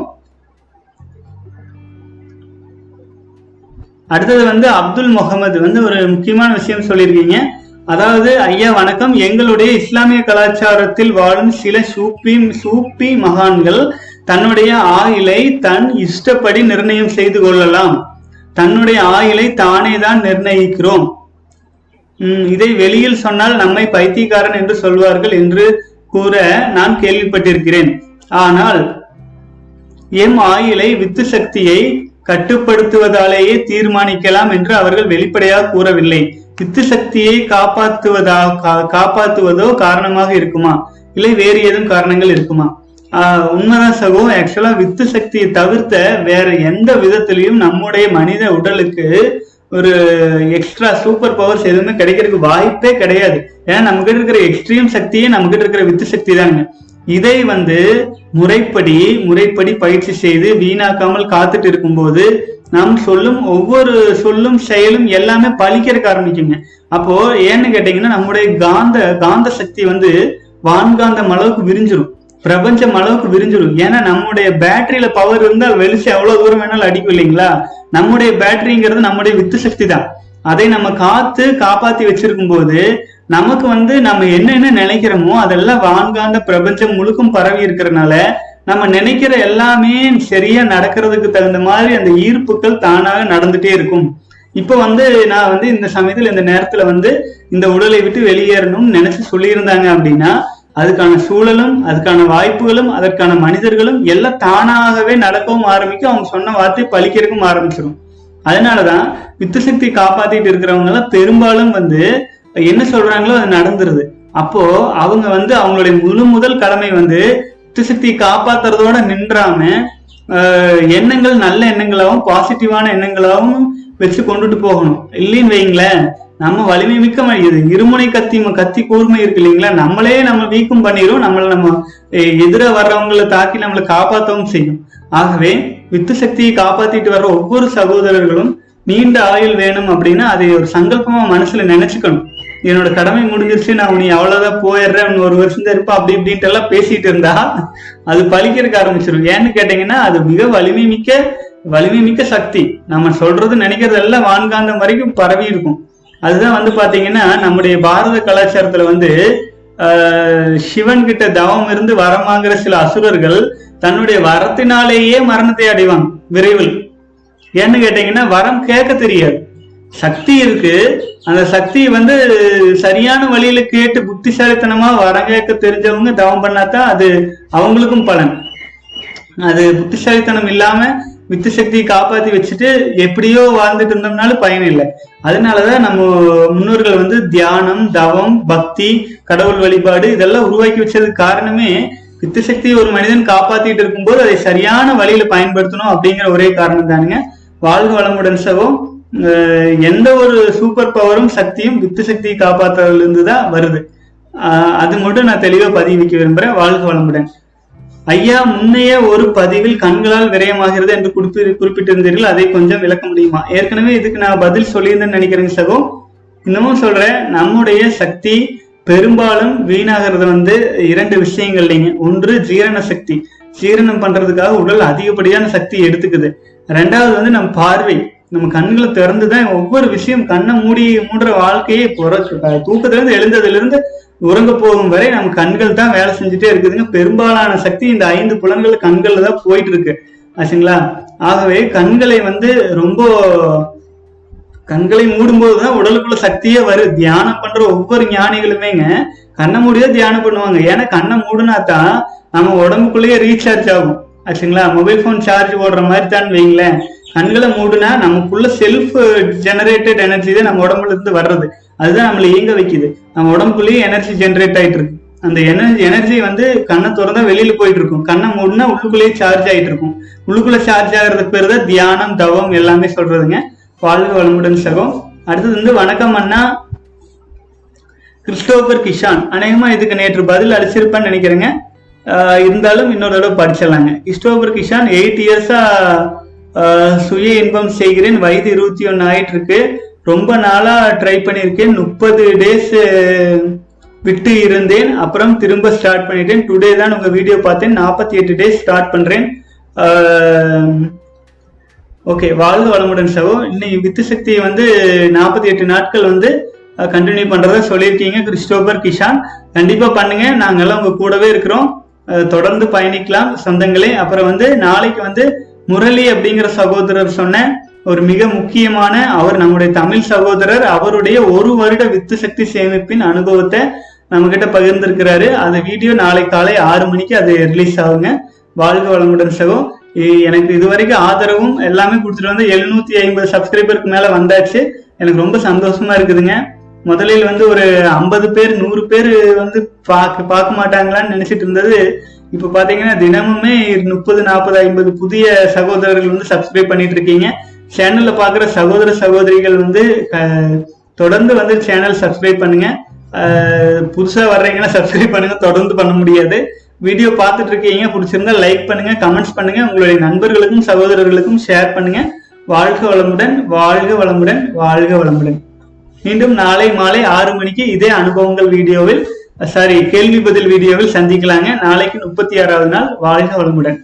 அடுத்தது வந்து அப்துல் முகமது வந்து ஒரு முக்கியமான விஷயம் சொல்லியிருக்கீங்க. அதாவது ஐயா வணக்கம். எங்களுடைய இஸ்லாமிய கலாச்சாரத்தில் வாழும் சில சூப்பி சூப்பி மகான்கள் தன்னுடைய ஆயிலை தன் இஷ்டப்படி நிர்ணயம் செய்து கொள்ளலாம். தன்னுடைய ஆயிலை தானே தான் நிர்ணயிக்கிறோம். இதை வெளியில் சொன்னால் நம்மை பைத்தியக்காரன் என்று சொல்வார்கள் என்று கூற நான் கேள்விப்பட்டிருக்கிறேன். ஆனால் எம் ஆயிலை வித்து சக்தியை கட்டுப்படுத்துவதாலேயே தீர்மானிக்கலாம் என்று அவர்கள் வெளிப்படையாக கூறவில்லை. வித்து சக்தியை காப்பாற்றுவதா கா- காப்பாற்றுவதோ காரணமாக இருக்குமா? இல்லை வேறு ஏதும் காரணங்கள் இருக்குமா? ஆஹ் உண்மைதான் சகோ ஆக்சுவலா வித்து சக்தியை தவிர்த்த வேற எந்த விதத்திலையும் நம்முடைய மனித உடலுக்கு ஒரு எக்ஸ்ட்ரா சூப்பர் பவர்ஸ் எதுவுமே கிடைக்கிறதுக்கு வாய்ப்பே கிடையாது. ஏன்னா நம்ம கிட்ட இருக்கிற எக்ஸ்ட்ரீம் சக்தியே நம்ம கிட்ட இருக்கிற வித்து சக்தி தாங்க இதை வந்து முறைப்படி முறைப்படி பயிற்சி செய்து வீணாக்காமல் காத்துட்டு இருக்கும்போது நாம் சொல்லும் ஒவ்வொரு சொல்லும் செயலும் எல்லாமே பழிக்கிறதுக்கு ஆரம்பிக்குங்க. அப்போ ஏன்னு கேட்டீங்கன்னா நம்முடைய காந்த காந்த சக்தி வந்து வான்காந்தம் அளவுக்கு விரிஞ்சிடும் பிரபஞ்சம் அளவுக்கு விரிஞ்சிடும். ஏன்னா நம்முடைய பேட்டரியில பவர் இருந்தால் வெளிச்சம் எவ்வளவு தூரம் வேணாலும் அடிக்கும் இல்லைங்களா? நம்முடைய பேட்டரிங்கிறது நம்முடைய வித்து சக்தி தான். அதை நம்ம காத்து காப்பாத்தி வச்சிருக்கும் போது நமக்கு வந்து நம்ம என்னென்ன நினைக்கிறோமோ அதெல்லாம் வான்காந்த பிரபஞ்சம் முழுக்கும் பரவி இருக்கிறனால நம்ம நினைக்கிற எல்லாமே சரியா நடக்கிறதுக்கு தகுந்த மாதிரி அந்த ஈர்ப்புகள் தானாக நடந்துட்டே இருக்கும். இப்போ வந்து நான் வந்து இந்த சமயத்துல இந்த நேரத்துல வந்து இந்த உடலை விட்டு வெளியேறணும்னு நினைச்சு சொல்லியிருந்தாங்க அப்படின்னா அதுக்கான சூழலும் அதுக்கான வாய்ப்புகளும் அதற்கான மனிதர்களும் எல்லாம் தானாகவே நடக்கவும் ஆரம்பிக்கும். அவங்க சொன்ன வார்த்தை பலிக்கிறதுக்கும் ஆரம்பிச்சிடும் அதனாலதான் வித்து சக்தி காப்பாத்திட்டு இருக்கிறவங்க எல்லாம் பெரும்பாலும் வந்து என்ன சொல்றாங்களோ அது நடந்துருது. அப்போ அவங்க வந்து அவங்களுடைய முழு முதல் கடமை வந்து வித்து சக்தியை காப்பாத்துறதோட நின்றாம எண்ணங்கள் நல்ல எண்ணங்களாகவும் பாசிட்டிவான எண்ணங்களாகவும் வச்சு கொண்டுட்டு போகணும். இல்லைன்னு வைங்களேன். நம்ம வலிமை மிக்க ம- இது இருமுனை கத்தி கத்தி கூர்மை இருக்கு இல்லைங்களா? நம்மளே நம்ம வீக்கம் பண்ணிரும் நம்மளை நம்ம எதிர வர்றவங்களை தாக்கி நம்மளை காப்பாற்றவும் செய்யும். ஆகவே வித்து சக்தியை காப்பாத்திட்டு வர்ற ஒவ்வொரு சகோதரர்களும் நீண்ட ஆயுள் வேணும் அப்படின்னா அதை ஒரு சங்கல்பமா மனசுல நினைச்சுக்கணும். என்னோட கடமை முடிஞ்சிருச்சு நான் நீ அவ்வளவுதான் போயிடுறேன் இன்னும் ஒரு வருஷம் தான் இருப்பா அப்படி இப்படின்ட்டு எல்லாம் பேசிட்டு இருந்தா அது பழிக்கிறதுக்கு ஆரம்பிச்சிடும் ஏன்னு கேட்டீங்கன்னா அது மிக வலிமை மிக்க வலிமை மிக்க சக்தி. நம்ம சொல்றது நினைக்கிறது எல்லாம் வான்காந்தம் வரைக்கும் பரவி இருக்கும். அதுதான் வந்து பாத்தீங்கன்னா நம்முடைய பாரத கலாச்சாரத்துல வந்து ஆஹ், சிவன் கிட்ட தவம் இருந்து வரம் வாங்குற சில அசுரர்கள் தன்னுடைய வரத்தினாலேயே மரணத்தை அடைவாங்க விரைவில். ஏன்னு கேட்டீங்கன்னா வரம் கேட்க தெரியாது. சக்தி இருக்கு. அந்த சக்தியை வந்து சரியான வழியில கேட்டு புத்திசாலித்தனமா வரம் கேட்க தெரிஞ்சவங்க தவம் பண்ணாதான் அது அவங்களுக்கும் பலன். அது புத்திசாலித்தனம் இல்லாம வித்து சக்தியை காப்பாத்தி வச்சுட்டு எப்படியோ வாழ்ந்துட்டு இருந்தோம்னாலும் பயன் இல்லை. அதனாலதான் நம்ம முன்னோர்கள் வந்து தியானம் தவம் பக்தி கடவுள் வழிபாடு இதெல்லாம் உருவாக்கி வச்சதுக்கு காரணமே வித்து சக்தியை ஒரு மனிதன் காப்பாத்திட்டு இருக்கும்போது அதை சரியான வழியில பயன்படுத்தணும் அப்படிங்கிற ஒரே காரணம் தானுங்க. வாழ்க வளமுடன் சகோ. எந்த ஒரு சூப்பர் பவரும் சக்தியும் வித்து சக்தியை காப்பாத்துறதுல இருந்து தான் வருது. ஆஹ் அது மட்டும் நான் தெளிவா பதிவிக்க விரும்புறேன். வாழ்க வளமுடன். ஐயா முன்னைய ஒரு பதிவில் கண்களால் விரயமாகிறது என்று குறிப்பி குறிப்பிட்டிருந்தீர்கள் அதை கொஞ்சம் விளக்க முடியுமா? ஏற்கனவே இதுக்கு நான் பதில் சொல்லியிருந்தேன்னு நினைக்கிறேங்க சகோ. இன்னமும் சொல்றேன் நம்முடைய சக்தி பெரும்பாலும் வீணாகிறது வந்து இரண்டு விஷயங்கள் இல்லைங்க. ஒன்று ஜீரண சக்தி. ஜீரணம் பண்றதுக்காக உடல் அதிகப்படியான சக்தி எடுத்துக்குது. ரெண்டாவது வந்து நம் பார்வை. நம்ம கண்களை திறந்துதான் ஒவ்வொரு விஷயம் கண்ணை மூடி மூடுற வாழ்க்கையே தூக்கத்துல இருந்து எழுந்ததுல இருந்து உறங்க போகும் வரை நம்ம கண்கள் தான் வேலை செஞ்சுட்டே இருக்குதுங்க. பெரும்பாலான சக்தி இந்த ஐந்து புலன்கள் கண்கள்ல தான் போயிட்டு இருக்கு. ஆச்சுங்களா? ஆகவே கண்களை வந்து ரொம்ப கண்களை மூடும்போது தான் உடலுக்குள்ள சக்தியே வரும் தியானம் பண்ற ஒவ்வொரு ஞானிகளுமேங்க கண்ணை மூடியே தியானம் பண்ணுவாங்க. ஏன்னா கண்ணை மூடுனா தான் நம்ம உடம்புக்குள்ளேயே ரீசார்ஜ் ஆகும். ஆச்சுங்களா? மொபைல் போன் சார்ஜ் போடுற மாதிரி தான் வைங்களேன். கண்களை மூடுனா நமக்குள்ள செல்ஃப் ஜெனரேட்டட் எனர்ஜி தான் நம்ம உடம்புல இருந்து வர்றது. அதுதான் நம்மளை இயங்க வைக்குது. நம்ம உடம்புக்குள்ளேயே எனர்ஜி ஜெனரேட் ஆயிட்டு இருக்கு. அந்த எனர்ஜி எனர்ஜி வந்து கண்ணை திறந்தா வெளியில போயிட்டு இருக்கும். கண்ணை மூடுனா உள்ளுக்குள்ளேயே சார்ஜ் ஆயிட்டு இருக்கும். உள்ளுக்குள்ள சார்ஜ் ஆகிறதுக்கு பேர் தான் தியானம் தவம் எல்லாமே சொல்றதுங்க. வாழ்க வளமுடன் சகம். அடுத்தது வந்து வணக்கம் அண்ணா. கிறிஸ்டோபர் கிஷான். அநேகமா இதுக்கு நேற்று பதில் அடிச்சிருப்பேன்னு நினைக்கிறேங்க. இருந்தாலும் இன்னொரு தடவை படிச்சிடலாங்க. கிறிஸ்டோபர் கிஷான் எயிட் இயர்ஸா சுய இன்பம் செய்கிறேன். வயது இருபத்தி ஒன்று ஆயிட்டு இருக்கு ரொம்ப நாளா ட்ரை பண்ணியிருக்கேன். முப்பது டேஸ் விட்டு இருந்தேன். அப்புறம் திரும்ப ஸ்டார்ட் பண்ணிட்டேன். டுடே தான் உங்க வீடியோ பார்த்தேன். நாற்பத்தி எட்டு டேஸ் ஸ்டார்ட் பண்றேன். ஓகே வாழ்க வளமுடன் சகோ. இன்னைக்கு வித்து சக்தியை வந்து நாற்பத்தி எட்டு நாட்கள் வந்து கண்டினியூ பண்ணுறத சொல்லியிருக்கீங்க கிறிஸ்டோபர் கிஷான். கண்டிப்பா பண்ணுங்க. நாங்கெல்லாம் உங்க கூடவே இருக்கிறோம். தொடர்ந்து பயணிக்கலாம். சொந்தங்களே. அப்புறம் வந்து நாளைக்கு வந்து முரளி அப்படிங்கிற சகோதரர் சொன்ன ஒரு மிக முக்கியமான அவர் நம்முடைய தமிழ் சகோதரர் அவருடைய ஒரு வருட வித்து சக்தி சேமிப்பின் அனுபவத்தை நம்ம கிட்ட பகிர்ந்திருக்கிறாரு. அந்த வீடியோ நாளை காலை ஆறு மணிக்கு அது ரிலீஸ் ஆகுங்க. வாழ்க வளமுடன் சகோ. எனக்கு எனக்கு இதுவரைக்கும் ஆதரவும் எல்லாமே கொடுத்துட்டு வந்து எழுநூத்தி ஐம்பது சப்ஸ்கிரைபருக்கு மேல வந்தாச்சு. எனக்கு ரொம்ப சந்தோஷமா இருக்குதுங்க. முதலில் வந்து ஒரு ஐம்பது பேர் நூறு பேர் வந்து பார்க்க பார்க்க மாட்டாங்களான்னு நினைச்சிட்டு இருந்தது. இப்ப பாத்தீங்கன்னா தினமுமே முப்பது நாற்பது ஐம்பது புதிய சகோதரர்கள் வந்து சப்ஸ்கிரைப் பண்ணிட்டு இருக்கீங்க. சேனல்ல பாக்குற சகோதர சகோதரிகள் வந்து தொடர்ந்து வந்து சேனல் சப்ஸ்கிரைப் பண்ணுங்க. புதுசாக புதுசா வர்றீங்கன்னா சப்ஸ்கிரைப் பண்ணுங்க. தொடர்ந்து பண்ண முடியாது. வீடியோ பார்த்துட்டு இருக்கீங்க. பிடிச்சிருந்தா லைக் பண்ணுங்க கமெண்ட்ஸ் பண்ணுங்க. உங்களுடைய நண்பர்களுக்கும் சகோதரர்களுக்கும் ஷேர் பண்ணுங்க. வாழ்க வளமுடன் வாழ்க வளமுடன் வாழ்க வளமுடன். மீண்டும் நாளை மாலை ஆறு மணிக்கு இதே அனுபவங்கள் வீடியோவில் சாரி கேள்வி பதில் வீடியோவில் சந்திக்கலாங்க. நாளைக்கு முப்பத்தி ஆறாவது நாள் வாழ்க வளமுடன்.